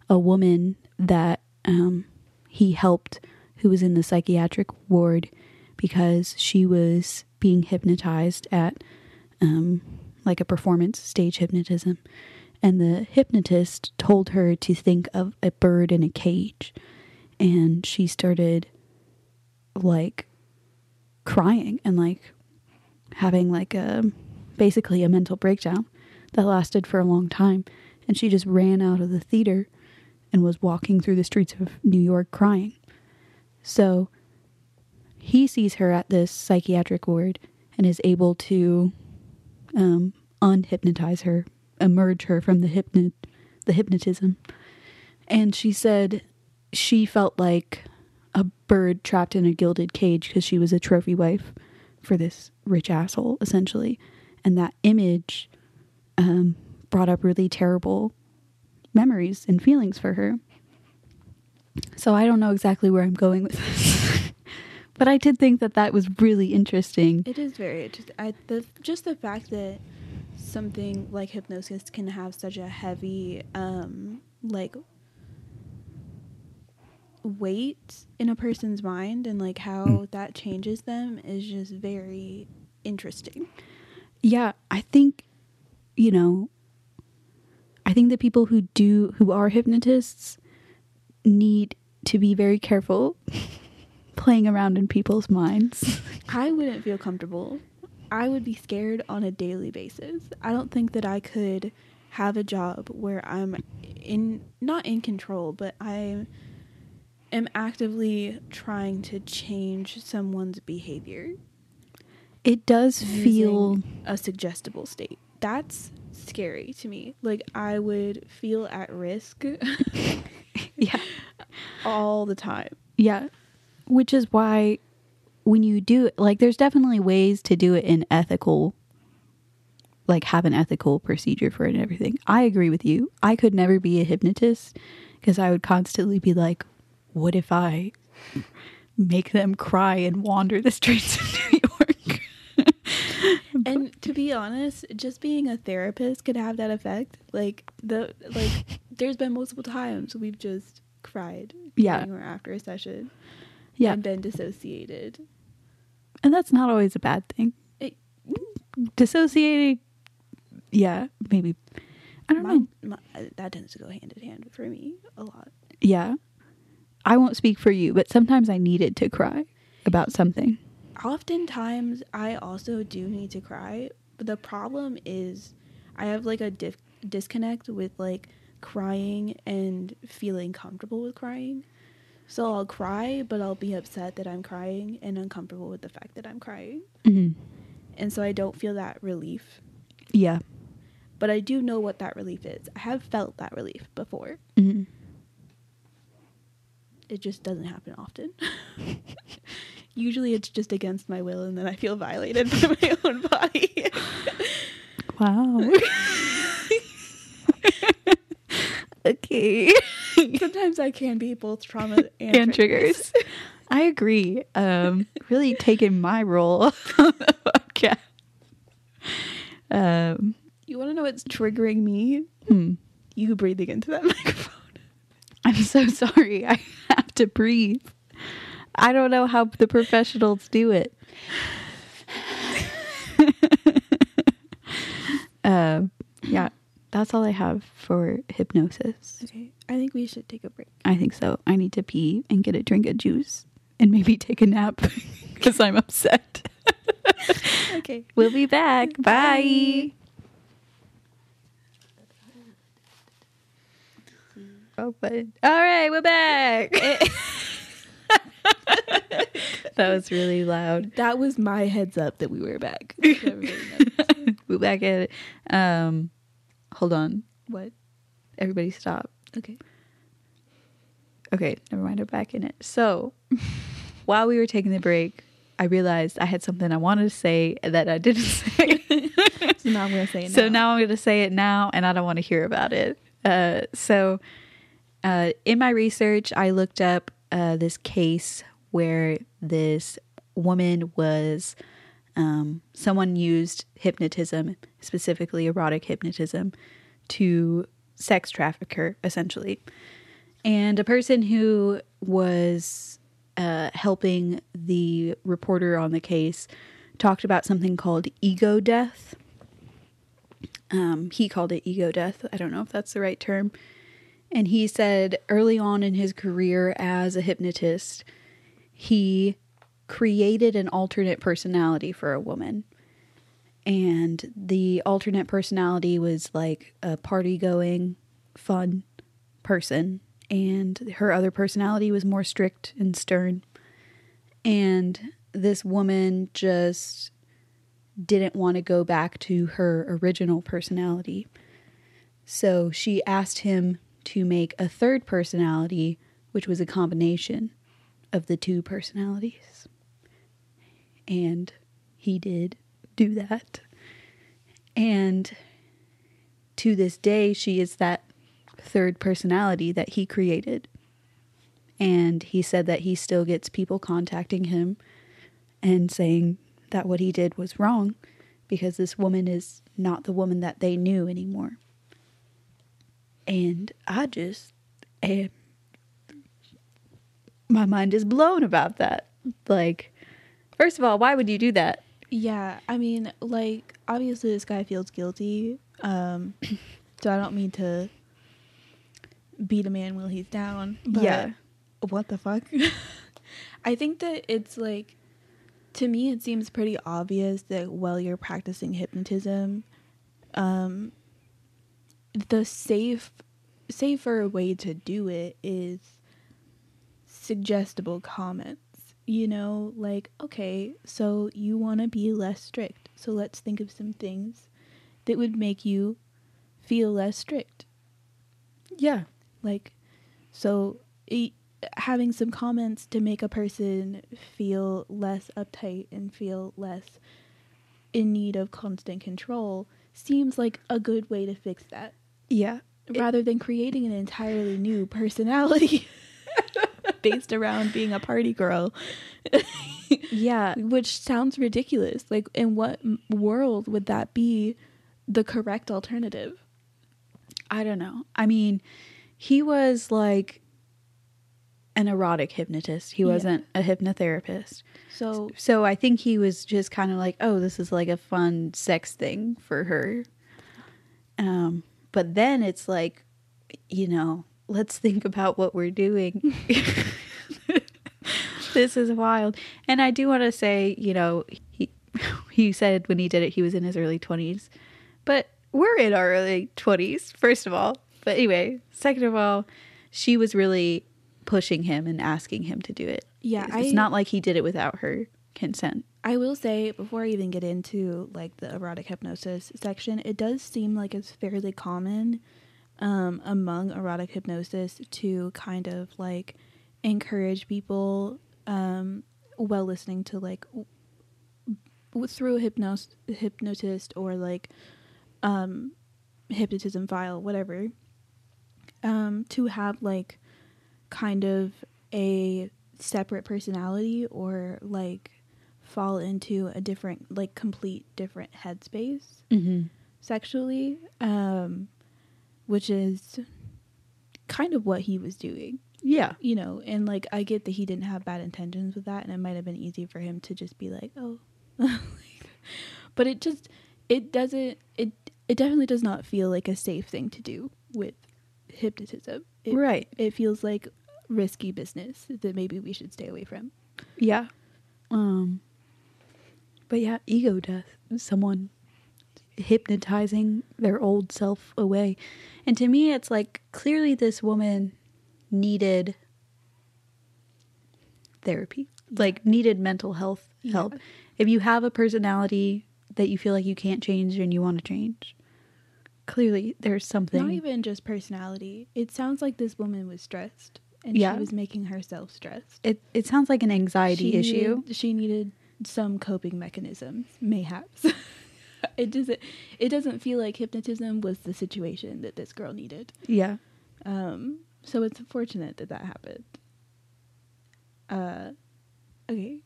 a woman that um, he helped who was in the psychiatric ward because she was being hypnotized at um, like a performance stage hypnotism. And the hypnotist told her to think of a bird in a cage. And she started like crying and like having like a basically a mental breakdown that lasted for a long time and she just ran out of the theater and was walking through the streets of New York crying. So he sees her at this psychiatric ward and is able to um, unhypnotize her, emerge her from the hypno- the hypnotism. And she said she felt like a bird trapped in a gilded cage because she was a trophy wife for this rich asshole, essentially. And that image um, brought up really terrible memories and feelings for her. So I don't know exactly where I'm going with this. but I did think that that was really interesting. It is very interesting. I the just the fact that something like hypnosis can have such a heavy um like weight in a person's mind and like how Mm. that changes them is just very interesting. Yeah, I think, you know, I think the people who do, who are hypnotists, need to be very careful playing around in people's minds. I wouldn't feel comfortable. I would be scared on a daily basis. I don't think that I could have a job where I'm in not in control, but I am actively trying to change someone's behavior It does feel, a suggestible state. That's scary to me. Like I would feel at risk yeah, all the time. yeah, which is why when you do, like, there's definitely ways to do it in ethical like have an ethical procedure for it and everything. I agree with you. I could never be a hypnotist because I would constantly be like, what if I make them cry and wander the streets of New York? and to be honest, just being a therapist could have that effect. Like the like there's been multiple times we've just cried Yeah. during or after a session yeah. and been dissociated. And that's not always a bad thing. It- Dissociating, yeah, maybe. I don't know. My, my, that tends to go hand in hand for me a lot. Yeah. I won't speak for you, but sometimes I needed to cry about something. Oftentimes, I also do need to cry, but the problem is I have like a dif- disconnect with like crying and feeling comfortable with crying. So I'll cry, but I'll be upset that I'm crying and uncomfortable with the fact that I'm crying. hmm And so I don't feel that relief. Yeah. But I do know what that relief is. I have felt that relief before. hmm It just doesn't happen often. Usually it's just against my will and then I feel violated by my own body. Wow. okay. Sometimes I can be both trauma and, and triggers. I agree. Um, really taking my role on the podcast. Um, You want to know what's triggering me? hmm. You breathing into that microphone. I'm so sorry. I to breathe. I don't know how the professionals do it. um, yeah, that's all I have for hypnosis. Okay, I think we should take a break. I think so. I need to pee and get a drink of juice and maybe take a nap because I'm upset. Okay. we'll be back. Bye. Oh, but all right, we're back. that was really loud. That was my heads up that we were back. We're back at it. Um, hold on. what? Everybody stop. Okay. Okay, never mind. I'm back in it. So, while we were taking the break, I realized I had something I wanted to say that I didn't say. So now I'm gonna say it. so now I'm going to say it now, and I don't want to hear about it. Uh, so, uh, in my research, I looked up uh, this case where this woman was um, someone used hypnotism, specifically erotic hypnotism, to sex traffic her, essentially. And a person who was uh, helping the reporter on the case talked about something called ego death. Um, he called it ego death. I don't know if that's the right term. And he said early on in his career as a hypnotist, he created an alternate personality for a woman. And the alternate personality was like a party going, fun person. And her other personality was more strict and stern. And this woman just didn't want to go back to her original personality. So she asked him to make a third personality, which was a combination of the two personalities. And he did do that. And to this day, she is that third personality that he created. And he said that he still gets people contacting him and saying that what he did was wrong because this woman is not the woman that they knew anymore. And I just am. My mind is blown about that. Like, first of all, why would you do that? Yeah, I mean, like obviously this guy feels guilty. Um so I don't mean to beat a man while he's down. But Yeah. What the fuck? I think that it's like to me it seems pretty obvious that while you're practicing hypnotism, um the safe safer way to do it is suggestible comments. You know, like, okay, so you want to be less strict. So let's think of some things that would make you feel less strict. Yeah. Like, so e- having some comments to make a person feel less uptight and feel less in need of constant control seems like a good way to fix that Yeah. It- rather than creating an entirely new personality based around being a party girl. Yeah. Which sounds ridiculous. Like, in what world would that be the correct alternative? I don't know. I mean, he was like an erotic hypnotist. He wasn't a hypnotherapist. So, So I think he was just kind of like, oh, this is like a fun sex thing for her. Um, but then it's like, you know, let's think about what we're doing. this is wild. And I do want to say, you know, he he said when he did it he was in his early 20s. But we're in our early 20s, first of all. But anyway, second of all, she was really pushing him and asking him to do it. Yeah, it's I- not like he did it without her consent. I will say before I even get into like the erotic hypnosis section, it does seem like it's fairly common um, among erotic hypnosis to kind of like encourage people um, while listening to like w- through a hypnos- hypnotist or like um, hypnotism file, whatever, um, to have like kind of a separate personality or like fall into a different like complete different headspace Mm-hmm. sexually um which is kind of what he was doing Yeah. you know and like i get that he didn't have bad intentions with that and it might have been easy for him to just be like oh but it just it doesn't it it definitely does not feel like a safe thing to do with hypnotism it, right. it feels like risky business that maybe we should stay away from Yeah. Um but yeah, ego death. Someone hypnotizing their old self away. And to me it's like clearly this woman needed therapy. Like needed mental health help. Yeah. If you have a personality that you feel like you can't change and you want to change, clearly there's something Not even just personality. It sounds like this woman was stressed and Yeah. she was making herself stressed. it it sounds like an anxiety She issue. Needed, she needed some coping mechanisms, mayhaps. it doesn't it doesn't feel like hypnotism was the situation that this girl needed. yeah. Um so it's unfortunate that that happened. Uh okay.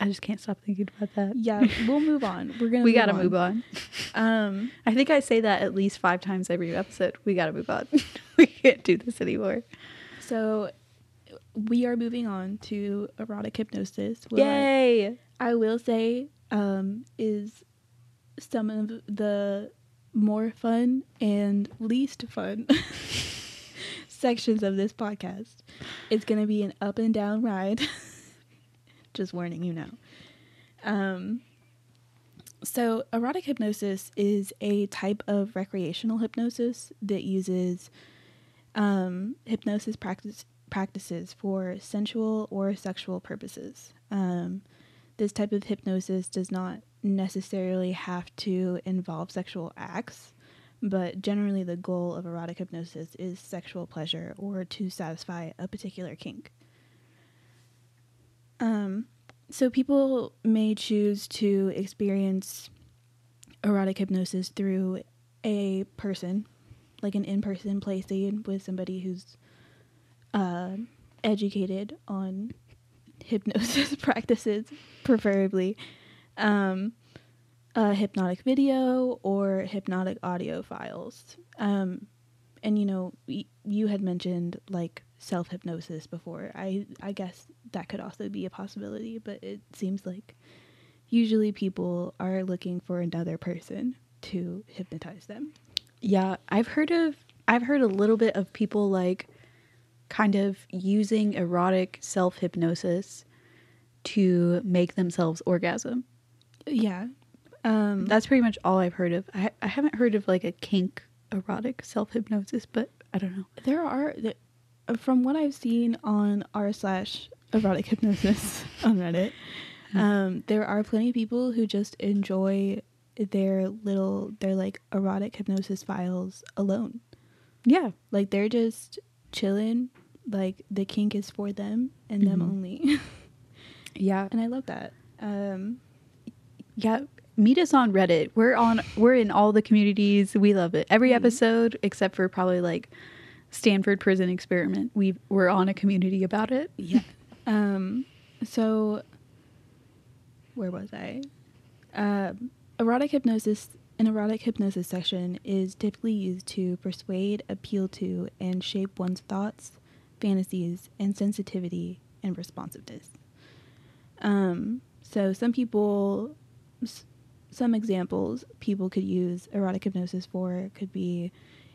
I just can't stop thinking about that. Yeah, we'll move on. We're to we got to move on. Um I think I say that at least five times every episode. We got to move on. we can't do this anymore. so we are moving on to erotic hypnosis. Yay! I will say um, is some of the more fun and least fun sections of this podcast. It's going to be an up and down ride. Just warning you now. Um, so, erotic hypnosis is a type of recreational hypnosis that uses um, hypnosis practice practices for sensual or sexual purposes. Um, this type of hypnosis does not necessarily have to involve sexual acts, but generally the goal of erotic hypnosis is sexual pleasure or to satisfy a particular kink. Um, so people may choose to experience erotic hypnosis through a person, like an in-person play scene with somebody who's uh, educated on hypnosis practices, preferably, um, a hypnotic video or hypnotic audio files. Um, and you know, y- you had mentioned like self hypnosis before. I I guess that could also be a possibility, but it seems like usually people are looking for another person to hypnotize them. Yeah, I've heard of I've heard a little bit of people like kind of using erotic self hypnosis to make themselves orgasm. Yeah. Um, That's pretty much all I've heard of. I, I haven't heard of like a kink erotic self hypnosis, but I don't know. there are from what I've seen on r slash erotic hypnosis on Reddit. Um, there are plenty of people who just enjoy their little their like erotic hypnosis files alone. Yeah, Like they're just chilling. Like the kink is for them and them Mhm. only, yeah, and I love that. Um, yeah. meet us on Reddit. We're on we're in all the communities. We love it. Every episode except for probably like Stanford Prison Experiment. We we're on a community about it. Yeah. um. So, where was I? Um, erotic hypnosis. An erotic hypnosis session is typically used to persuade, appeal to, and shape one's thoughts, fantasies, and sensitivity and responsiveness. Um, so some people, s- some examples people could use erotic hypnosis for could be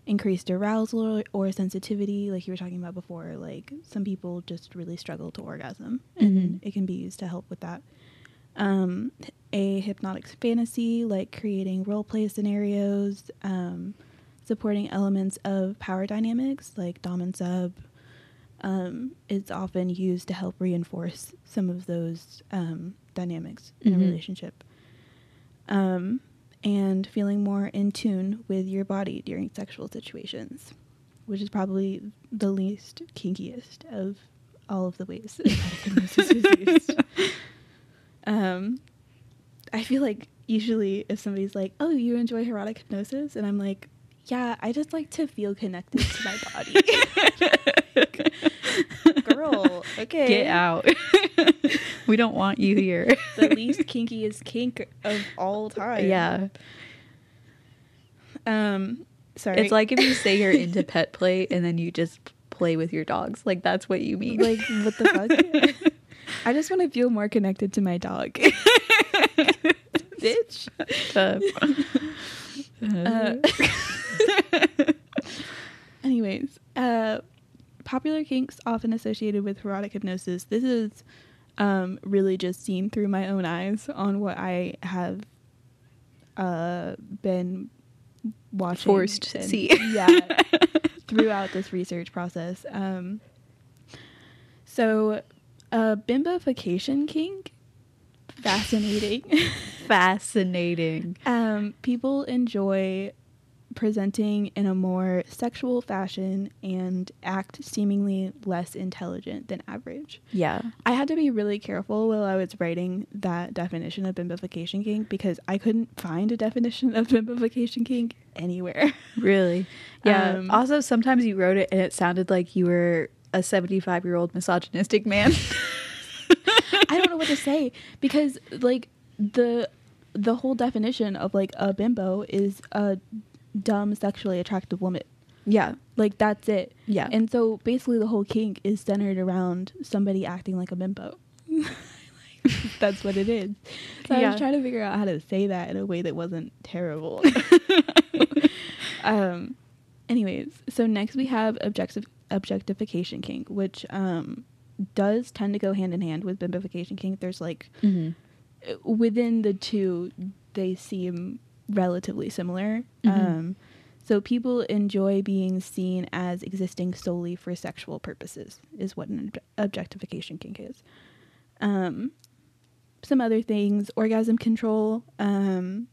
increased arousal or, or sensitivity, like you were talking about before. Like some people just really struggle to orgasm, and Mhm. it can be used to help with that. Um, a hypnotic fantasy, like creating role play scenarios, um, supporting elements of power dynamics, like dom and sub. Um, is often used to help reinforce some of those um, dynamics in Mhm. a relationship. Um, and feeling more in tune with your body during sexual situations, which is probably the least kinkiest of all of the ways that erotic hypnosis is used. Um, I feel like usually if somebody's like, "Oh, you enjoy erotic hypnosis," and I'm like, "Yeah, I just like to feel connected to my body." Girl, okay, Get out. we don't want you here. The least kinkiest kink of all time. yeah. Um. Sorry. It's like if you say you're into pet play and then you just play with your dogs. Like that's what you mean. like what the fuck. I just want to feel more connected to my dog. Bitch. Uh, anyways, uh, popular kinks often associated with erotic hypnosis. This is um, really just seen through my own eyes on what I have uh, been watching. Forced to see. Yeah, throughout this research process. Um, so, uh, bimbofication kink, fascinating. Fascinating. Um, people enjoy presenting in a more sexual fashion and act seemingly less intelligent than average. Yeah. I had to be really careful while I was writing that definition of bimbofication kink because I couldn't find a definition of bimbofication kink anywhere. Really? Yeah. Um, also, sometimes you wrote it and it sounded like you were a 75 year old misogynistic man. I don't know what to say because like the the whole definition of like a bimbo is a dumb sexually attractive woman. yeah. Like that's it. Yeah. And so basically the whole kink is centered around somebody acting like a bimbo. that's what it is. So I Yeah. was trying to figure out how to say that in a way that wasn't terrible. um anyways, so next we have objective objectification kink, which um does tend to go hand in hand with bimbofication kink. There's like hmm within the two they seem relatively similar Mhm. um, so people enjoy being seen as existing solely for sexual purposes is what an ob- objectification kink is um, some other things orgasm control um,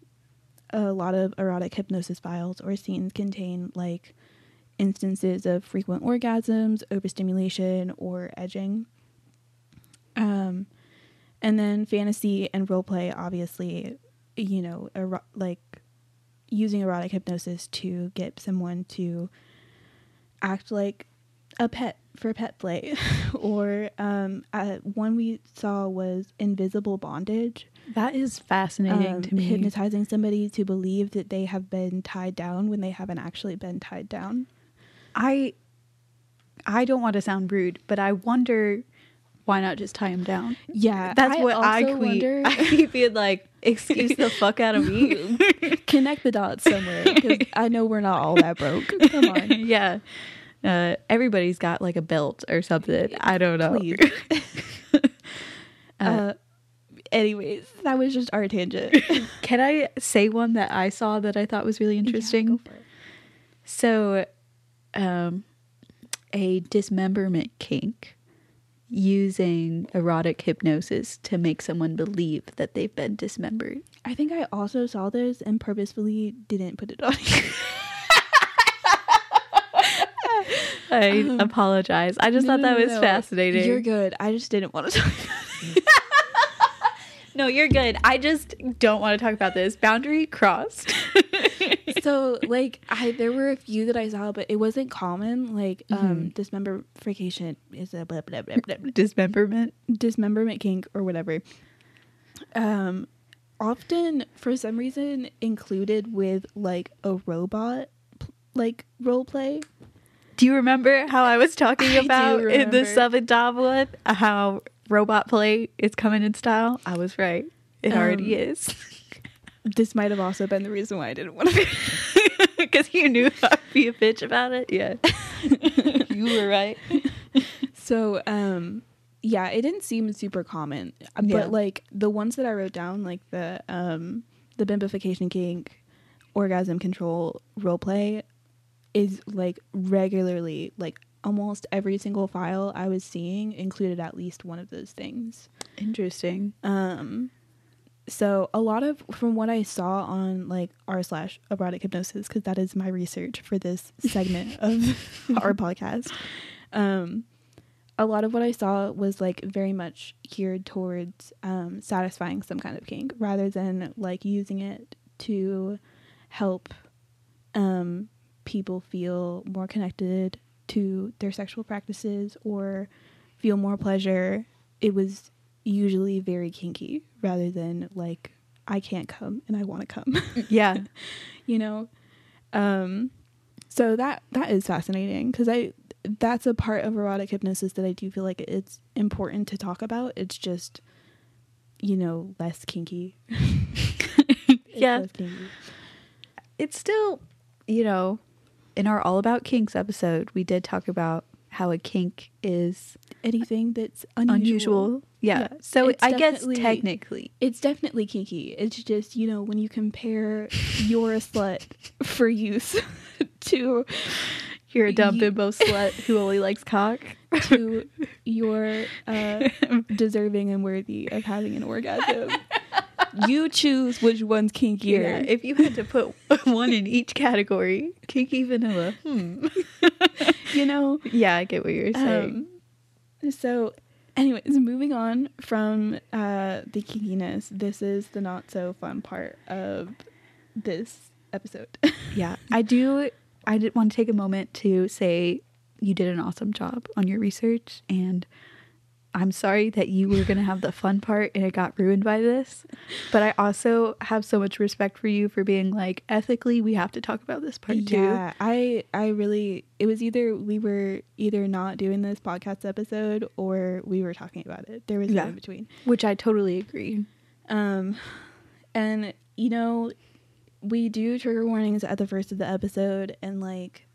a lot of erotic hypnosis files or scenes contain like instances of frequent orgasms overstimulation or edging. Um, and then fantasy and role play obviously you know ero- like using erotic hypnosis to get someone to act like a pet for pet play. Or um uh, one we saw was invisible bondage. That is fascinating um, to me. hypnotizing somebody to believe that they have been tied down when they haven't actually been tied down I I don't want to sound rude, but I wonder why not just tie him down? yeah That's what I tweet. wonder I keep being like, excuse the fuck out of me. connect the dots somewhere because i know we're not all that broke come on yeah. Uh, everybody's got like a belt or something. I don't know. Uh, uh, anyways, that was just our tangent. Can I say one that I saw that I thought was really interesting? Yeah, go for it. So, um, a dismemberment kink using erotic hypnosis to make someone believe that they've been dismembered. I think I also saw this and purposefully didn't put it on. I Um, apologize. I just No, thought that no, was no. fascinating. You're good. I just didn't want to talk about it. no, you're good. I just don't want to talk about this. Boundary crossed. so like I there were a few that I saw, but it wasn't common. Like um Mhm. dismemberfication is a blah, blah, blah, blah. Dismemberment. dismemberment kink or whatever. Um often for some reason included with like a robot like role play. Do you remember how I was talking I about in the remember. seven one? How robot play is coming in style? I was right. It already Um, is. This might have also been the reason why I didn't want to be. Because you knew I'd be a bitch about it. Yeah. you were right. So, um, yeah, it didn't seem super common, Uh, Yeah. but like the ones that I wrote down, like the um, the bimbification kink, orgasm control role play, is like regularly like almost every single file I was seeing included at least one of those things. Interesting. Um, so a lot of from what I saw on like r slash erotic hypnosis because that is my research for this segment of our podcast. Um, a lot of what I saw was like very much geared towards um, satisfying some kind of kink rather than like using it to help um, people feel more connected to their sexual practices or feel more pleasure. It was usually very kinky rather than like I can't come and I want to come. Yeah. you know um so that that is fascinating because i that's a part of erotic hypnosis that i do feel like it's important to talk about it's just you know less kinky Yeah. less kinky. It's still, you know, in our All About Kinks episode, we did talk about how a kink is anything that's unusual, unusual. Yeah. Yeah, So it's I guess technically. it's definitely kinky it's just you know when you compare you're a slut for use to You're a dumb You- bimbo slut who only likes cock. to you're uh deserving and worthy of having an orgasm you choose which one's kinkier Yeah, if you had to put one in each category, kinky vanilla. Hmm. you know Yeah, I get what you're saying. Um, so, anyways, moving on from uh, the kinkiness, this is the not so fun part of this episode. yeah, I do. I did want to take a moment to say you did an awesome job on your research, and I'm sorry that you were going to have the fun part and it got ruined by this. But I also have so much respect for you for being like, ethically, we have to talk about this part too. yeah, I I really it was either we were either not doing this podcast episode or we were talking about it. There was Yeah. no in between. Which I totally agree. Um, and you know, we do trigger warnings at the first of the episode, and like,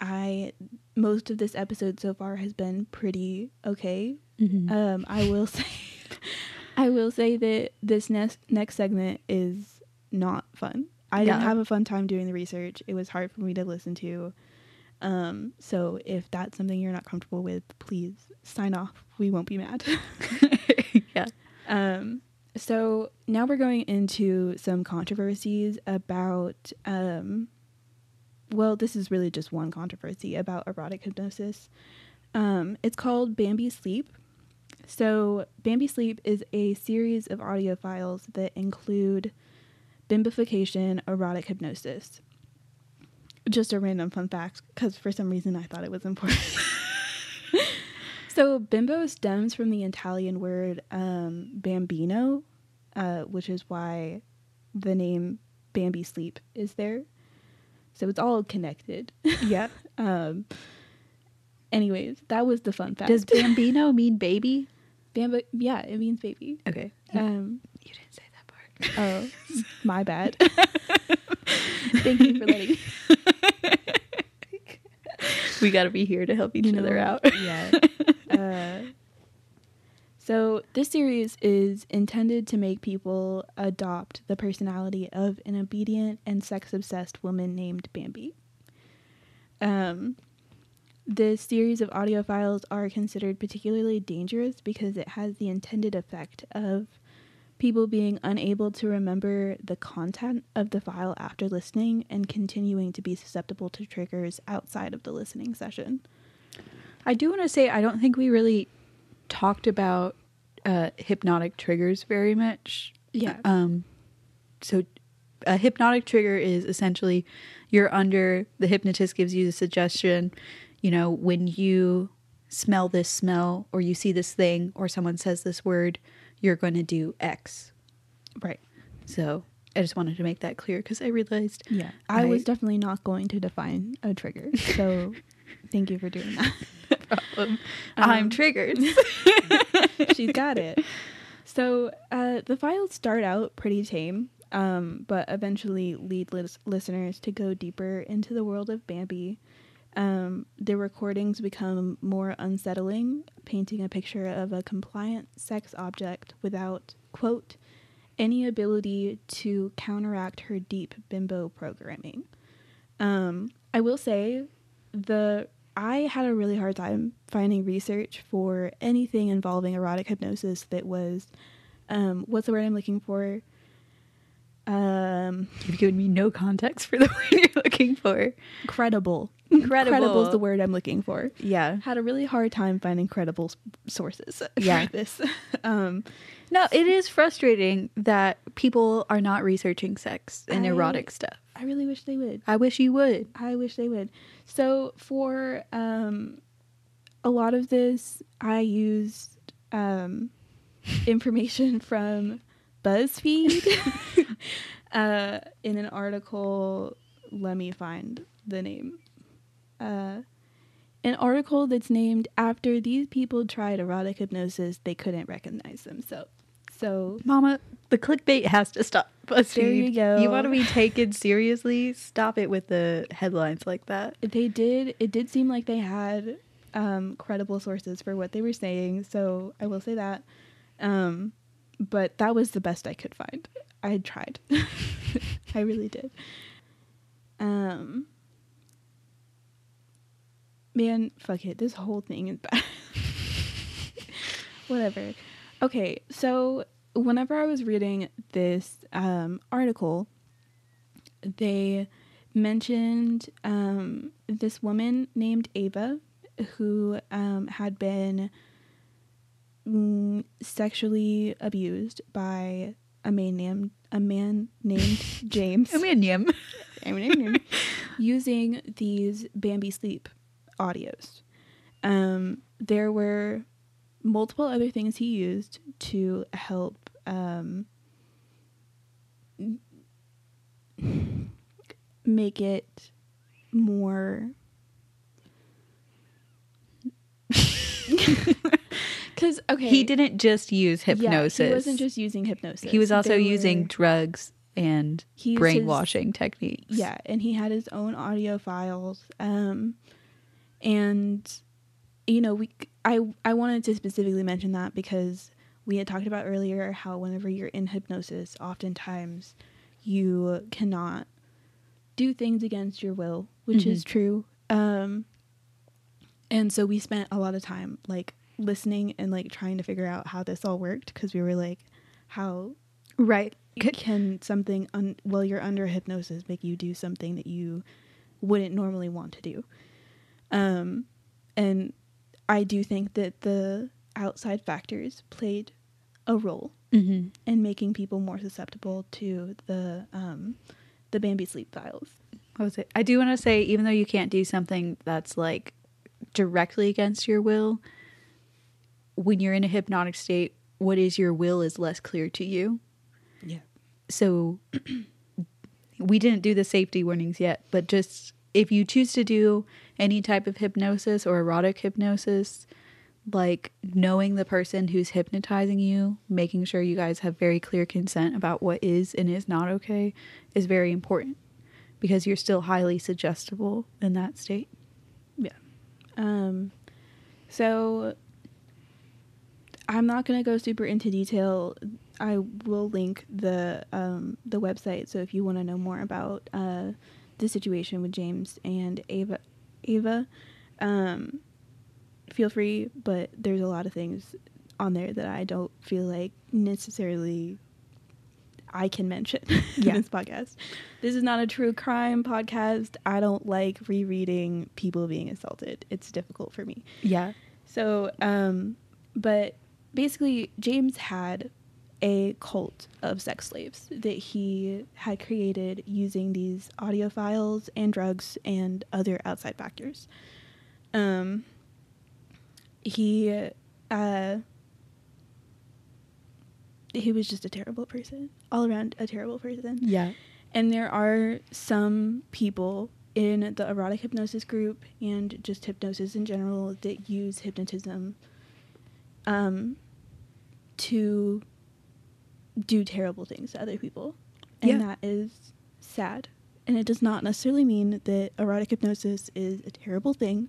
I most of this episode so far has been pretty okay. Mhm. Um, I will say, I will say that this next next segment is not fun. I didn't have a fun time doing the research. It was hard for me to listen to. Um, so if that's something you're not comfortable with, please sign off. We won't be mad. yeah. Um, so now we're going into some controversies about, um, well, this is really just one controversy about erotic hypnosis. Um, it's called Bambi Sleep. So, Bambi Sleep is a series of audio files that include bimbification, erotic hypnosis. Just a random fun fact, because for some reason I thought it was important. so, bimbo stems from the Italian word um, bambino, uh, which is why the name Bambi Sleep is there. So, it's all connected. Yeah. um, anyways, that was the fun fact. Does bambino mean baby? Bambo, yeah, it means baby. Okay. Um, you didn't say that part. oh, my bad. Thank you for letting me. we got to be here to help each other out. yeah. Uh, so this series is intended to make people adopt the personality of an obedient and sex-obsessed woman named Bambi. Um, this series of audio files are considered particularly dangerous because it has the intended effect of people being unable to remember the content of the file after listening and continuing to be susceptible to triggers outside of the listening session. I do want to say I don't think we really talked about uh, hypnotic triggers very much. Yeah. Um, so a hypnotic trigger is essentially you're under the hypnotist gives you the suggestion, you know, when you smell this smell or you see this thing or someone says this word, you're going to do X. right. So I just wanted to make that clear because I realized Yeah. I, was definitely not going to define a trigger. So thank you for doing that. um, I'm triggered. She's got it. So uh, the files start out pretty tame, um, but eventually lead lis- listeners to go deeper into the world of Bambi. Um, the recordings become more unsettling, painting a picture of a compliant sex object without, quote, any ability to counteract her deep bimbo programming. Um, I will say the I had a really hard time finding research for anything involving erotic hypnosis that was um, what's the word I'm looking for? Um, You've given me no context for the word you're looking for. credible. Credible. Credible is the word I'm looking for. Yeah. Had a really hard time finding credible sources Yeah. for this. um, No, it is frustrating that people are not researching sex and I- erotic stuff. I really wish they would. I wish you would. I wish they would. So for um, a lot of this, I used um, information from BuzzFeed uh, in an article. Let me find the name. Uh, an article that's named after these people tried erotic hypnosis, they couldn't recognize themselves. So Mama, the clickbait has to stop. BuzzFeed. There you go. You want to be taken seriously? Stop it with the headlines like that. they did it did seem like they had um credible sources for what they were saying so i will say that um but that was the best i could find i tried. I really did. Um man fuck it. This whole thing is bad. Whatever. Okay so whenever i was reading this um article they mentioned um, this woman named Ava who um, had been mm, sexually abused by a man named a man named James Aluminium. using these Bambi sleep audios. Um, there were multiple other things he used to help um, make it more because okay He didn't just use hypnosis. yeah, he wasn't just using hypnosis He was also using were- drugs and He used his- brainwashing techniques. yeah and he had his own audio files um and you know we i i wanted to specifically mention that because we had talked about earlier how whenever you're in hypnosis oftentimes you cannot do things against your will which is true um and so we spent a lot of time like listening and like trying to figure out how this all worked because we were like how Right. can something un- while you're under hypnosis make you do something that you wouldn't normally want to do um and i do think that the outside factors played a role Mm-hmm. in making people more susceptible to the um the bambi sleep files What was it? I do want to say, even though you can't do something that's like directly against your will, when you're in a hypnotic state, what is your will is less clear to you. yeah So we didn't do the safety warnings yet, but just if you choose to do any type of hypnosis or erotic hypnosis, like knowing the person who's hypnotizing you, making sure you guys have very clear consent about what is and is not okay is very important because you're still highly suggestible in that state. Yeah. Um so I'm not going to go super into detail. I will link the um the website so if you want to know more about uh the situation with James and Ava Ava um feel free, but there's a lot of things on there that I don't feel like necessarily I can mention Yeah. in this podcast. This is not a true crime podcast. I don't like rereading people being assaulted. It's difficult for me. Yeah. So, um, but basically James had a cult of sex slaves that he had created using these audio files and drugs and other outside factors. Um, he uh, he was just a terrible person, all around a terrible person. Yeah. And there are some people in the erotic hypnosis group and just hypnosis in general that use hypnotism um, to do terrible things to other people. And Yeah. that is sad. And it does not necessarily mean that erotic hypnosis is a terrible thing,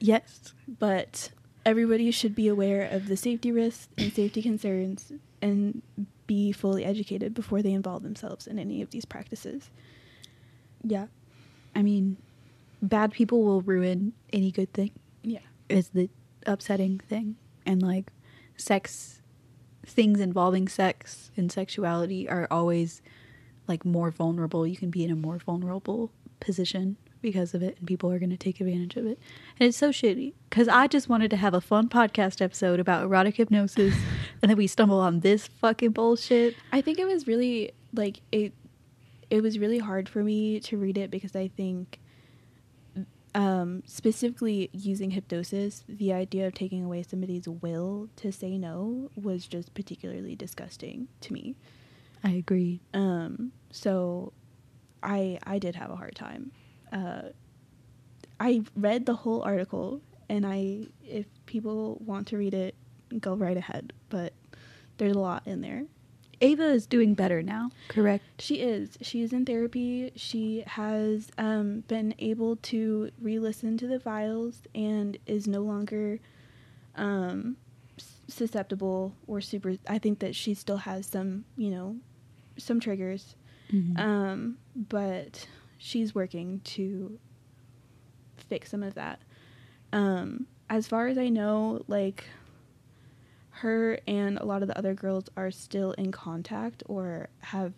Yes. but everybody should be aware of the safety risks and safety concerns and be fully educated before they involve themselves in any of these practices. Yeah. I mean, bad people will ruin any good thing. Yeah. Is the upsetting thing. And like sex things involving sex and sexuality are always like more vulnerable. You can be in a more vulnerable position because of it and people are going to take advantage of it. And it's so shitty cuz I just wanted to have a fun podcast episode about erotic hypnosis and then we stumble on this fucking bullshit. I think it was really like it it was really hard for me to read it because I think um specifically using hypnosis, the idea of taking away somebody's will to say no was just particularly disgusting to me. I agree. Um so I I did have a hard time. Uh I read the whole article and I if people want to read it, go right ahead, but there's a lot in there. Ava is doing better now, correct? She is. She is in therapy. She has um, been able to re listen to the files and is no longer um, susceptible or super. I think that she still has some, you know, some triggers. Mhm. Um, but she's working to fix some of that. Um, as far as I know, like her and a lot of the other girls are still in contact or have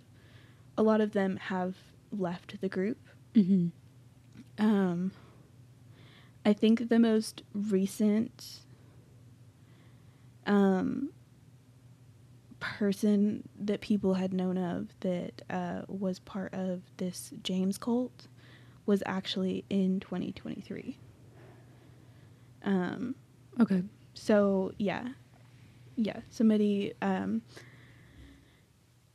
a lot of them have left the group. Mhm. Um, I think the most recent um, person that people had known of that uh, was part of this James cult was actually in 2023. Um, Okay. so yeah, yeah, somebody um,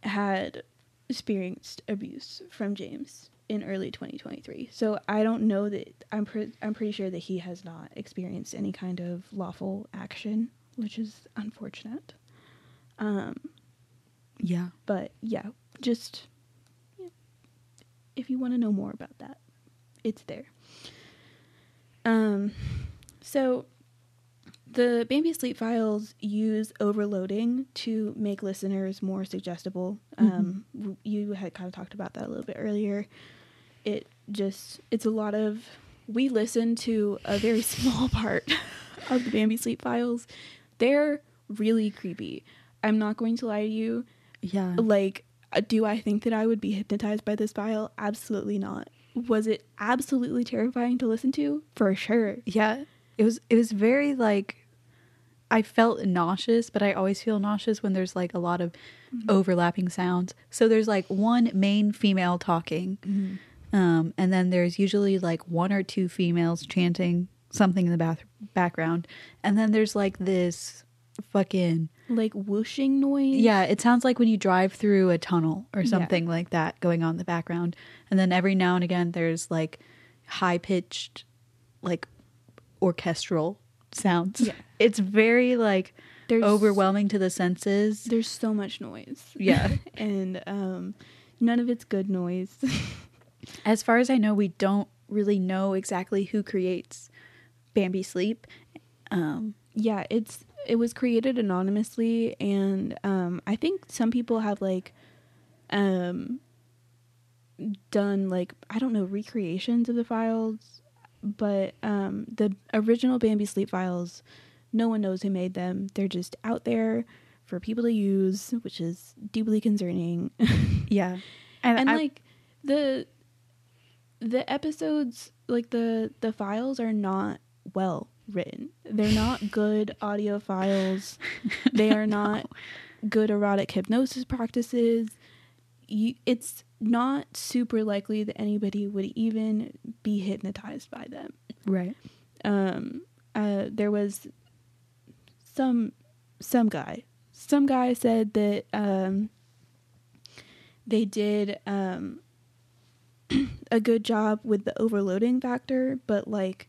had experienced abuse from James in early 2023. So I don't know that I'm pre- I'm pretty sure that he has not experienced any kind of lawful action, which is unfortunate. Um, Yeah. but yeah, just yeah, if you want to know more about that, it's there. Um, so the Bambi Sleep Files use overloading to make listeners more suggestible. Um, you had kind of talked about that a little bit earlier. It just it's a lot of we listen to a very small part of the Bambi Sleep Files. They're really creepy. I'm not going to lie to you Yeah. like uh, do i think that i would be hypnotized by this file absolutely not was it absolutely terrifying to listen to for sure Yeah. It was it was very like I felt nauseous, but I always feel nauseous when there's like a lot of overlapping sounds. So there's like one main female talking. Um, and then there's usually like one or two females chanting something in the bath- background. And then there's like this fucking like whooshing noise Yeah, it sounds like when you drive through a tunnel or something like that going on in the background. And then every now and again there's like high pitched like orchestral sounds. Yeah. It's very like there's overwhelming to the senses. there's so much noise Yeah. and um none of it's good noise As far as I know, we don't really know exactly who creates Bambi Sleep. Um yeah it's it was created anonymously and um i think some people have like um done like i don't know recreations of the files but um the original bambi sleep files no one knows who made them they're just out there for people to use which is deeply concerning yeah. And, and I- like the the episodes like the the files are not well written. They're not good audio files. They are not good erotic hypnosis practices. You, it's not super likely that anybody would even be hypnotized by them. Right. Um, uh, there was some some guy, some guy said that um, they did um, a good job with the overloading factor, but like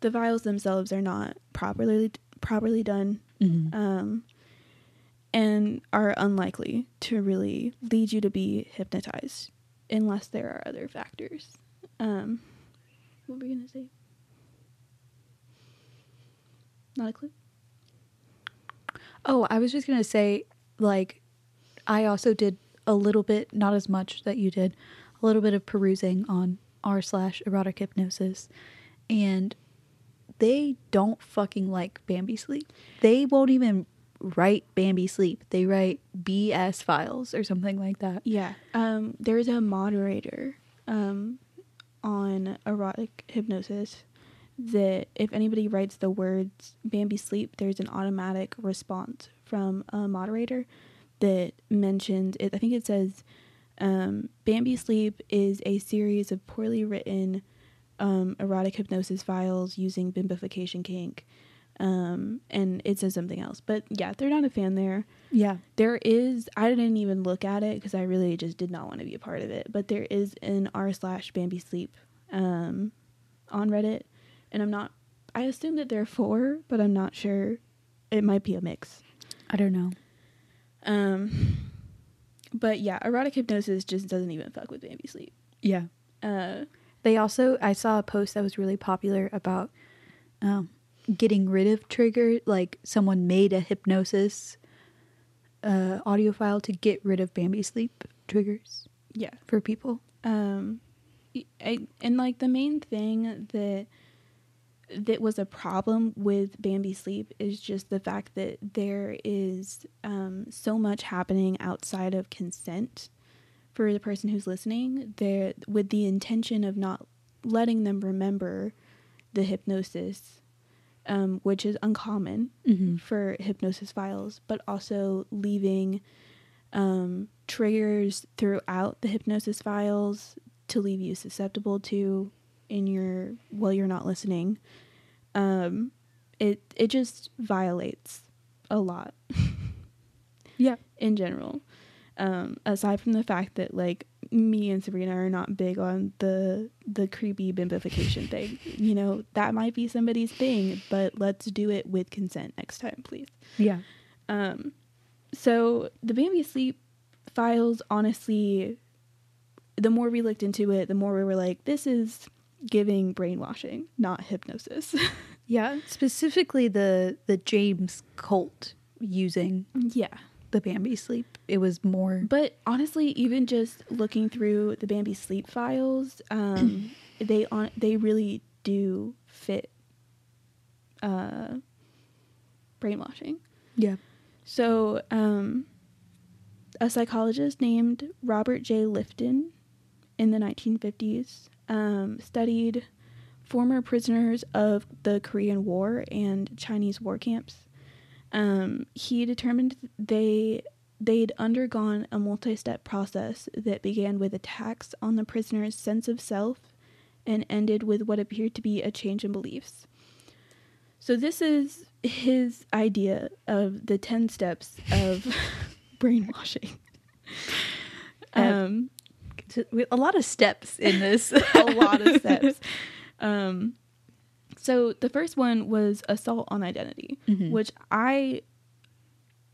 the vials themselves are not properly properly done Mhm. um, and are unlikely to really lead you to be hypnotized unless there are other factors. Um, what were you gonna say? Not a clue. Oh, I was just gonna say, like, I also did a little bit, not as much that you did, a little bit of perusing on r slash erotic hypnosis, and they don't fucking like Bambi sleep. They won't even write Bambi sleep. They write BS files or something like that. Yeah. Um, there's a moderator um, on erotic hypnosis that if anybody writes the words Bambi sleep, there's an automatic response from a moderator that mentions it. I think it says um, Bambi sleep is a series of poorly written um, erotic hypnosis files using bimbification kink. Um, and it says something else, but yeah, they're not a fan there. Yeah. there is i didn't even look at it because i really just did not want to be a part of it. But there is an r slash bambi sleep um on reddit. And i'm not i assume that there are four but i'm not sure. It might be a mix. I don't know. um but yeah erotic hypnosis just doesn't even fuck with bambi sleep. Yeah. uh They also, I saw a post that was really popular about um, getting rid of trigger. Like someone made a hypnosis uh, audio file to get rid of Bambi sleep triggers yeah for people. um I, and like the main thing that that was a problem with Bambi sleep is just the fact that there is um, so much happening outside of consent for the person who's listening there with the intention of not letting them remember the hypnosis um, which is uncommon Mm-hmm. for hypnosis files, but also leaving um, triggers throughout the hypnosis files to leave you susceptible to in your while you're not listening. Um, it it just violates a lot Yeah. in general. Um, aside from the fact that like me and Sabrina are not big on the the creepy bimbification thing, you know that might be somebody's thing, but let's do it with consent next time, please. Yeah. Um, so the Bambi sleep files, honestly, the more we looked into it, the more we were like, this is giving brainwashing, not hypnosis. Yeah. Specifically the the James cult using yeah. the Bambi sleep. It was more But honestly, even just looking through the Bambi sleep files, um, they on they really do fit uh, brainwashing. yeah. So, um, a psychologist named Robert J. Lifton in the 1950s um, studied former prisoners of the Korean War and Chinese war camps. Um, he determined they they'd undergone a multi-step process that began with attacks on the prisoner's sense of self and ended with what appeared to be a change in beliefs. So this is his idea of the 10 steps of brainwashing. Uh, Um, A lot of steps in this. a lot of steps. Um, so the first one was assault on identity, Mhm. which I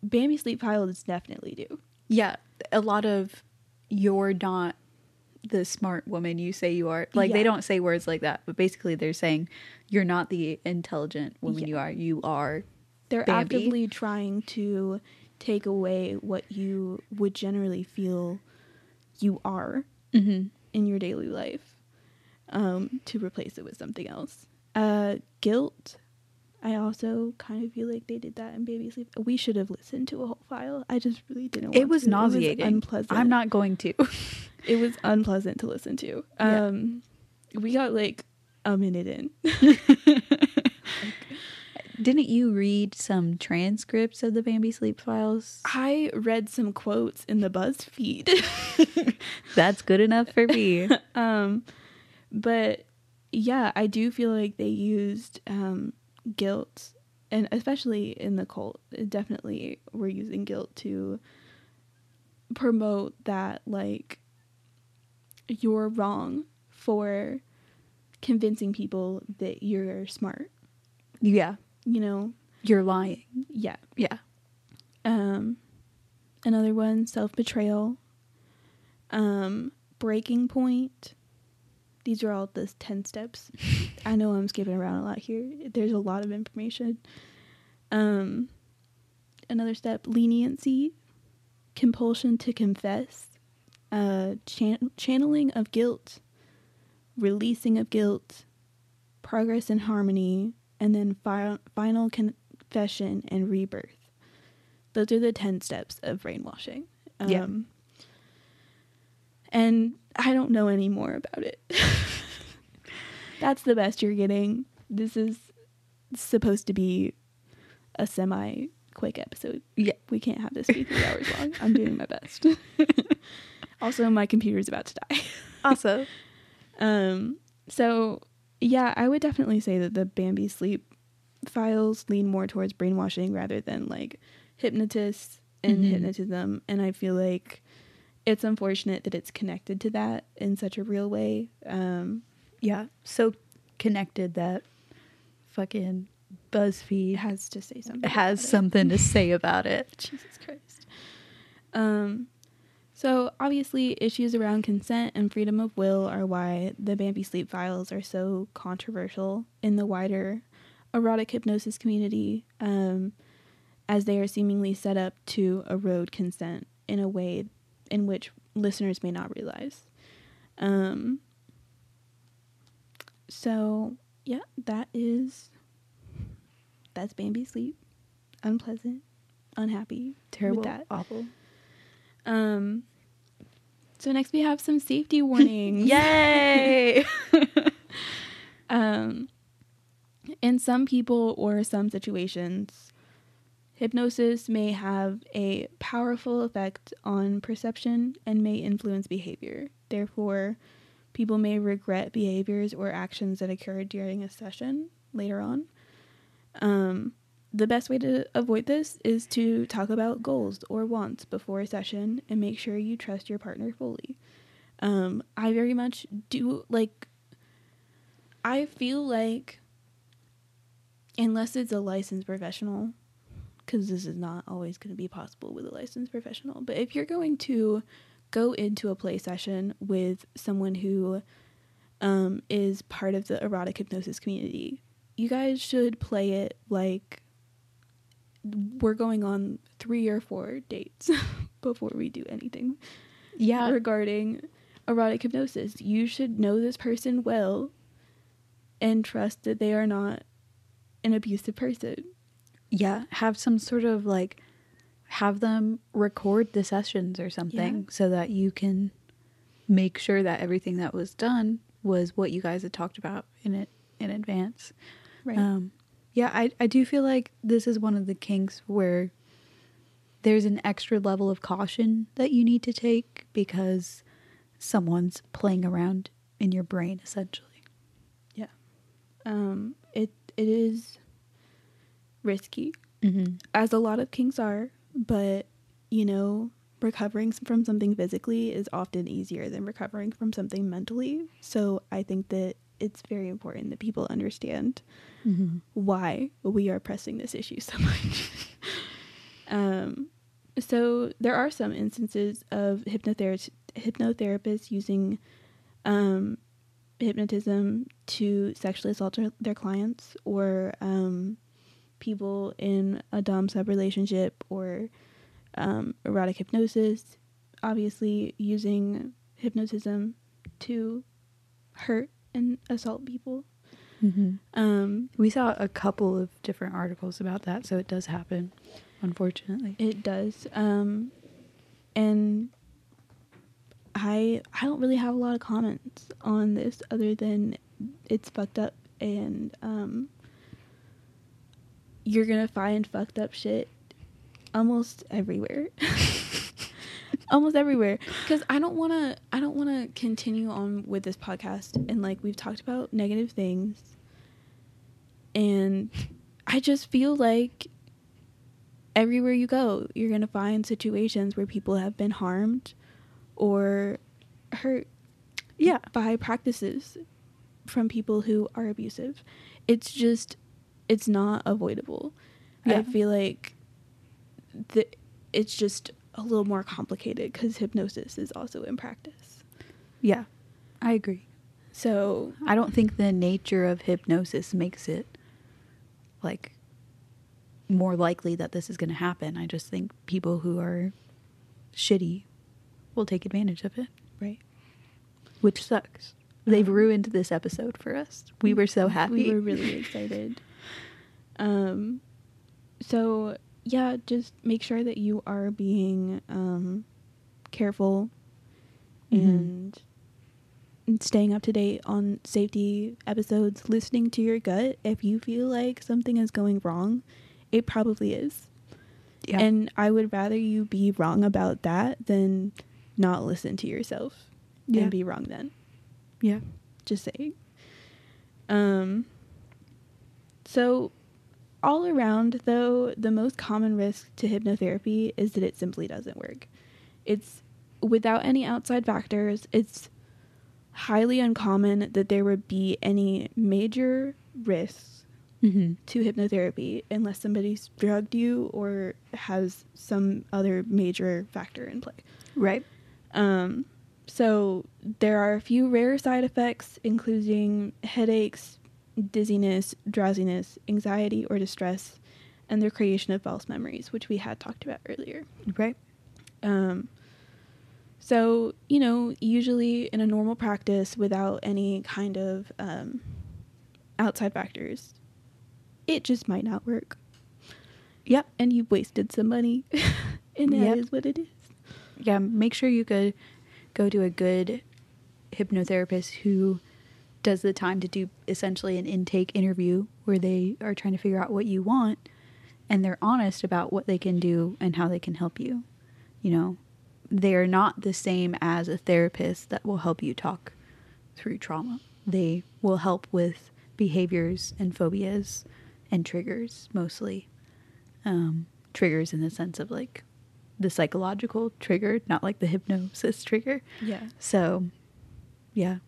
Bambi sleep pilots definitely do. Yeah, a lot of you're not the smart woman you say you are. Like they don't say words like that, but basically they're saying you're not the intelligent woman Yeah. you are. You are. They're Bambi. actively trying to take away what you would generally feel you are Mm-hmm. in your daily life um, to replace it with something else. Uh, guilt. I also kind of feel like they did that in Baby Sleep. We should have listened to a whole file. I just really didn't. It want was to. nauseating. It was unpleasant. I'm not going to. It was unpleasant to listen to. Yeah. Um, we got like a minute in. Didn't you read some transcripts of the Bambi sleep files? I read some quotes in the BuzzFeed. That's good enough for me. um, but yeah, I do feel like they used um, guilt, and especially in the cult, definitely we're using guilt to promote that like you're wrong for convincing people that you're smart. Yeah. You know, You're lying. yeah. Yeah. Um, another one, self betrayal. Um, breaking point. These are all the 10 steps. I know I'm skipping around a lot here. There's a lot of information. Um, another step, leniency, compulsion to confess, uh, chan- channeling of guilt, releasing of guilt, progress and harmony, and then fi- final confession and rebirth. Those are the 10 steps of brainwashing. Um, Yeah. And I don't know any more about it. That's the best you're getting. This is supposed to be a semi quick episode. Yeah. We can't have this be three hours long. I'm doing my best. also, my computer's about to die. Also, Um, so yeah, I would definitely say that the Bambi sleep files lean more towards brainwashing rather than like hypnotists and Mhm. hypnotism. And I feel like it's unfortunate that it's connected to that in such a real way. Um, yeah, so connected that fucking BuzzFeed has to say something. has it. something to say about it. Jesus Christ. Um, so obviously, issues around consent and freedom of will are why the Bambi sleep files are so controversial in the wider erotic hypnosis community, um, as they are seemingly set up to erode consent in a way in which listeners may not realize. Um, so yeah, that is that's Bambi sleep. Unpleasant, unhappy, Terrible, that. awful. Um. So next we have some safety warnings. Yay! um. In some people or some situations, hypnosis may have a powerful effect on perception and may influence behavior. Therefore, people may regret behaviors or actions that occurred during a session later on. Um, the best way to avoid this is to talk about goals or wants before a session and make sure you trust your partner fully. Um, I very much do like, I feel like, unless it's a licensed professional, because this is not always going to be possible with a licensed professional, but if you're going to go into a play session with someone who um, is part of the erotic hypnosis community, you guys should play it like we're going on three or four dates before we do anything yeah, regarding erotic hypnosis. You should know this person well and trust that they are not an abusive person. Yeah. Have some sort of like, have them record the sessions or something Yeah. so that you can make sure that everything that was done was what you guys had talked about in it in advance. Right. Um, yeah, I, I do feel like this is one of the kinks where there's an extra level of caution that you need to take because someone's playing around in your brain essentially. Yeah. Um, it it is risky, Mm-hmm. as a lot of kinks are, but you know, recovering from something physically is often easier than recovering from something mentally. So I think that it's very important that people understand Mm-hmm. why we are pressing this issue so much. um, so there are some instances of hypnother- hypnotherapists using um, hypnotism to sexually assault their, their clients or um, people in a dom sub relationship or um, erotic hypnosis. Obviously, using hypnotism to hurt and assault people. Mm-hmm. Um, We saw a couple of different articles about that, so it does happen, unfortunately. It does. Um and I I don't really have a lot of comments on this other than it's fucked up and um you're gonna find fucked up shit almost everywhere. almost everywhere because i don't want to i don't want to continue on with this podcast and like we've talked about negative things and i just feel like everywhere you go you're going to find situations where people have been harmed or hurt Yeah. by practices from people who are abusive it's just it's not avoidable Yeah. i feel like the, it's just a little more complicated because hypnosis is also in practice Yeah. I agree. so I don't think the nature of hypnosis makes it like more likely that this is going to happen. I just think people who are shitty will take advantage of it, right which sucks. They've Um, ruined this episode for us. We were so happy. we were really excited um so yeah just make sure that you are being um careful Mhm. and and staying up to date on safety episodes listening to your gut if you feel like something is going wrong it probably is yeah. and i would rather you be wrong about that than not listen to yourself Yeah. and be wrong then yeah. just saying. Um so all around though, the most common risk to hypnotherapy is that it simply doesn't work. It's without any outside factors, it's highly uncommon that there would be any major risks Mm-hmm. to hypnotherapy unless somebody's drugged you or has some other major factor in play. Right. Um, so there are a few rare side effects, including headaches, dizziness, drowsiness, anxiety or distress, and the creation of false memories, which we had talked about earlier. Right. Um, so you know, usually in a normal practice, without any kind of um, outside factors, it just might not work. Yep. And you've wasted some money, and that is Yep. what it is. Yeah. Make sure you could go to a good hypnotherapist who does the time to do essentially an intake interview where they are trying to figure out what you want and they're honest about what they can do and how they can help you. You know, they're not the same as a therapist that will help you talk through trauma. They will help with behaviors and phobias and triggers mostly. Um, triggers in the sense of like the psychological trigger, not like the hypnosis trigger. Yeah. So, yeah.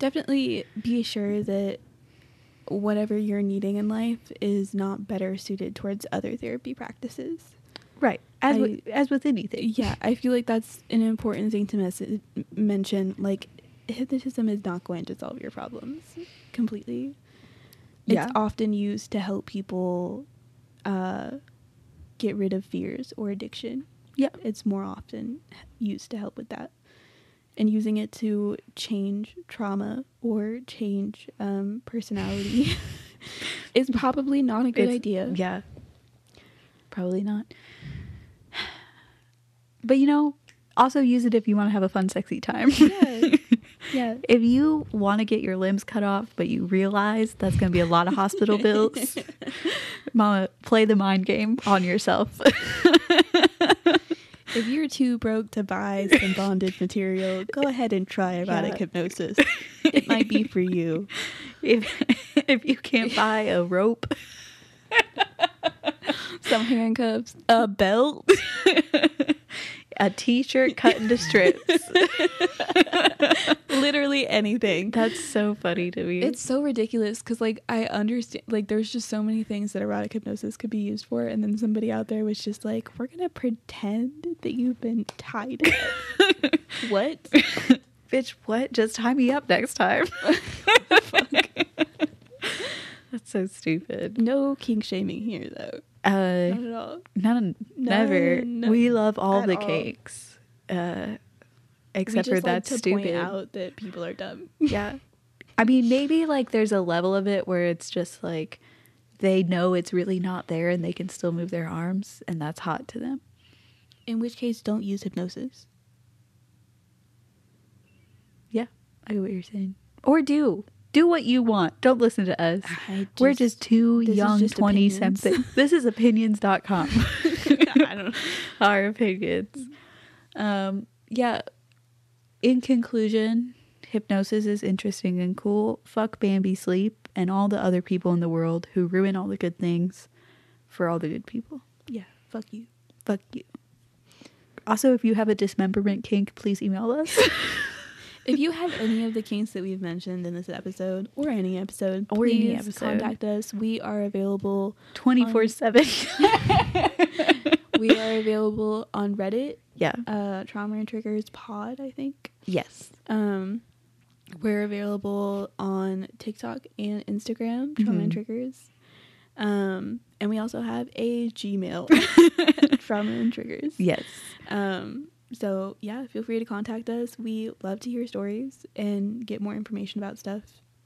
Definitely be sure that whatever you're needing in life is not better suited towards other therapy practices. Right. As I- with, as with anything. Yeah, I feel like that's an important thing to mes- mention. Like, hypnotism is not going to solve your problems completely. It's Yeah. often used to help people uh, get rid of fears or addiction. Yeah. It's more often used to help with that. And using it to change trauma or change um, personality is probably not a good It's- idea. Yeah. Probably not. But you know, also use it if you want to have a fun, sexy time. Yeah. Yeah. If you want to get your limbs cut off, but you realize that's going to be a lot of hospital bills, mama, play the mind game on yourself. If you're too broke to buy some bondage material, go ahead and try erotic Yeah. hypnosis. It might be for you. if if you can't buy a rope, Some handcuffs, a belt. a t-shirt cut into strips. Literally anything. That's so funny to me. It's so ridiculous because, like, I understand, like, there's just so many things that erotic hypnosis could be used for. And then somebody out there was just like, we're going to pretend that you've been tied up. what? Bitch, what? Just tie me up next time. That's so stupid. No kink shaming here, though. Uh, Not at all. none, never. None we love all at the all. cakes, uh, We except just for that's like to point stupid. out that people are dumb. Yeah, I mean, maybe like there's a level of it where it's just like they know it's really not there and they can still move their arms, and that's hot to them. In which case, don't use hypnosis. Yeah, I get what you're saying. Or do. Do what you want. Don't listen to us. I We're just two young just 20 opinions. something. this is opinions.com. I don't know. Our opinions. Um, yeah. In conclusion, hypnosis is interesting and cool. Fuck Bambi sleep and all the other people in the world who ruin all the good things for all the good people. Yeah, fuck you. Fuck you. Also, if you have a dismemberment kink, please email us. If you have any of the kinks that we've mentioned in this episode or any episode, Or any episode. contact us. We are available. 24 7. We are available on Reddit, Yeah. uh, Trauma and Triggers Pod, I think. Yes. Um, we're available on TikTok and Instagram, Trauma and Mhm. Triggers. Um, and we also have a Gmail, Trauma and Triggers. Yes. Um, so yeah, feel free to contact us. We love to hear stories and get more information about stuff.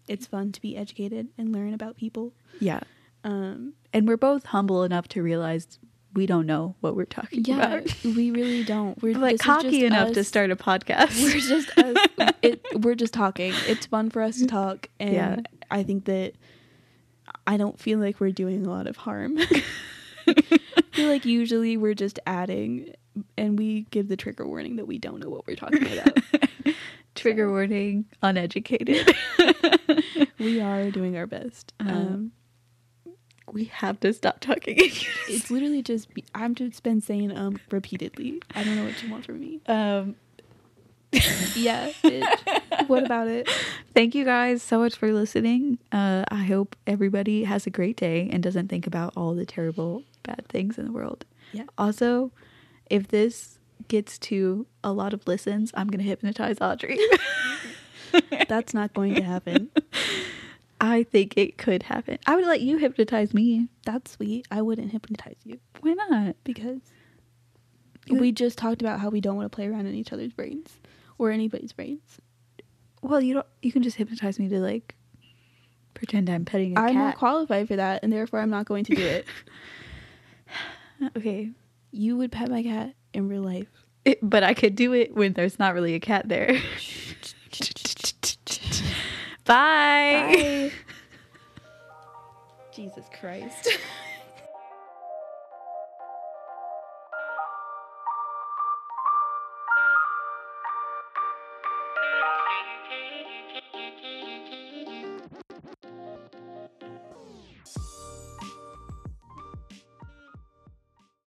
It's fun to be educated and learn about people. Yeah. Um, And we're both humble enough to realize we don't know what we're talking yeah, about. we really don't. We're like cocky enough to start a podcast. We're just us. it, we're just talking. It's fun for us to talk, and Yeah. I think that I don't feel like we're doing a lot of harm. I feel like usually we're just adding, and we give the trigger warning that we don't know what we're talking about. Trigger warning, uneducated. we are doing our best. Uh, Um, we have to stop talking. it's literally just be, I've just been saying um repeatedly. I don't know what you want from me. um, Yeah, bitch. what about it? thank you guys so much for listening. Uh, I hope everybody has a great day and doesn't think about all the terrible, bad things in the world. Yeah. Also, if this gets to a lot of listens, I'm going to hypnotize Audrey. That's not going to happen. I think it could happen. I would let you hypnotize me. That's sweet. I wouldn't hypnotize you Why not? because we just talked about how we don't want to play around in each other's brains or anybody's brains. Well, you don't. You can just hypnotize me to like pretend I'm petting a I'm not qualified for that, and therefore I'm not going to do it. okay, you would pet my cat in real life. It- but I could do it when there's not really a cat there. Bye. Bye. Jesus Christ.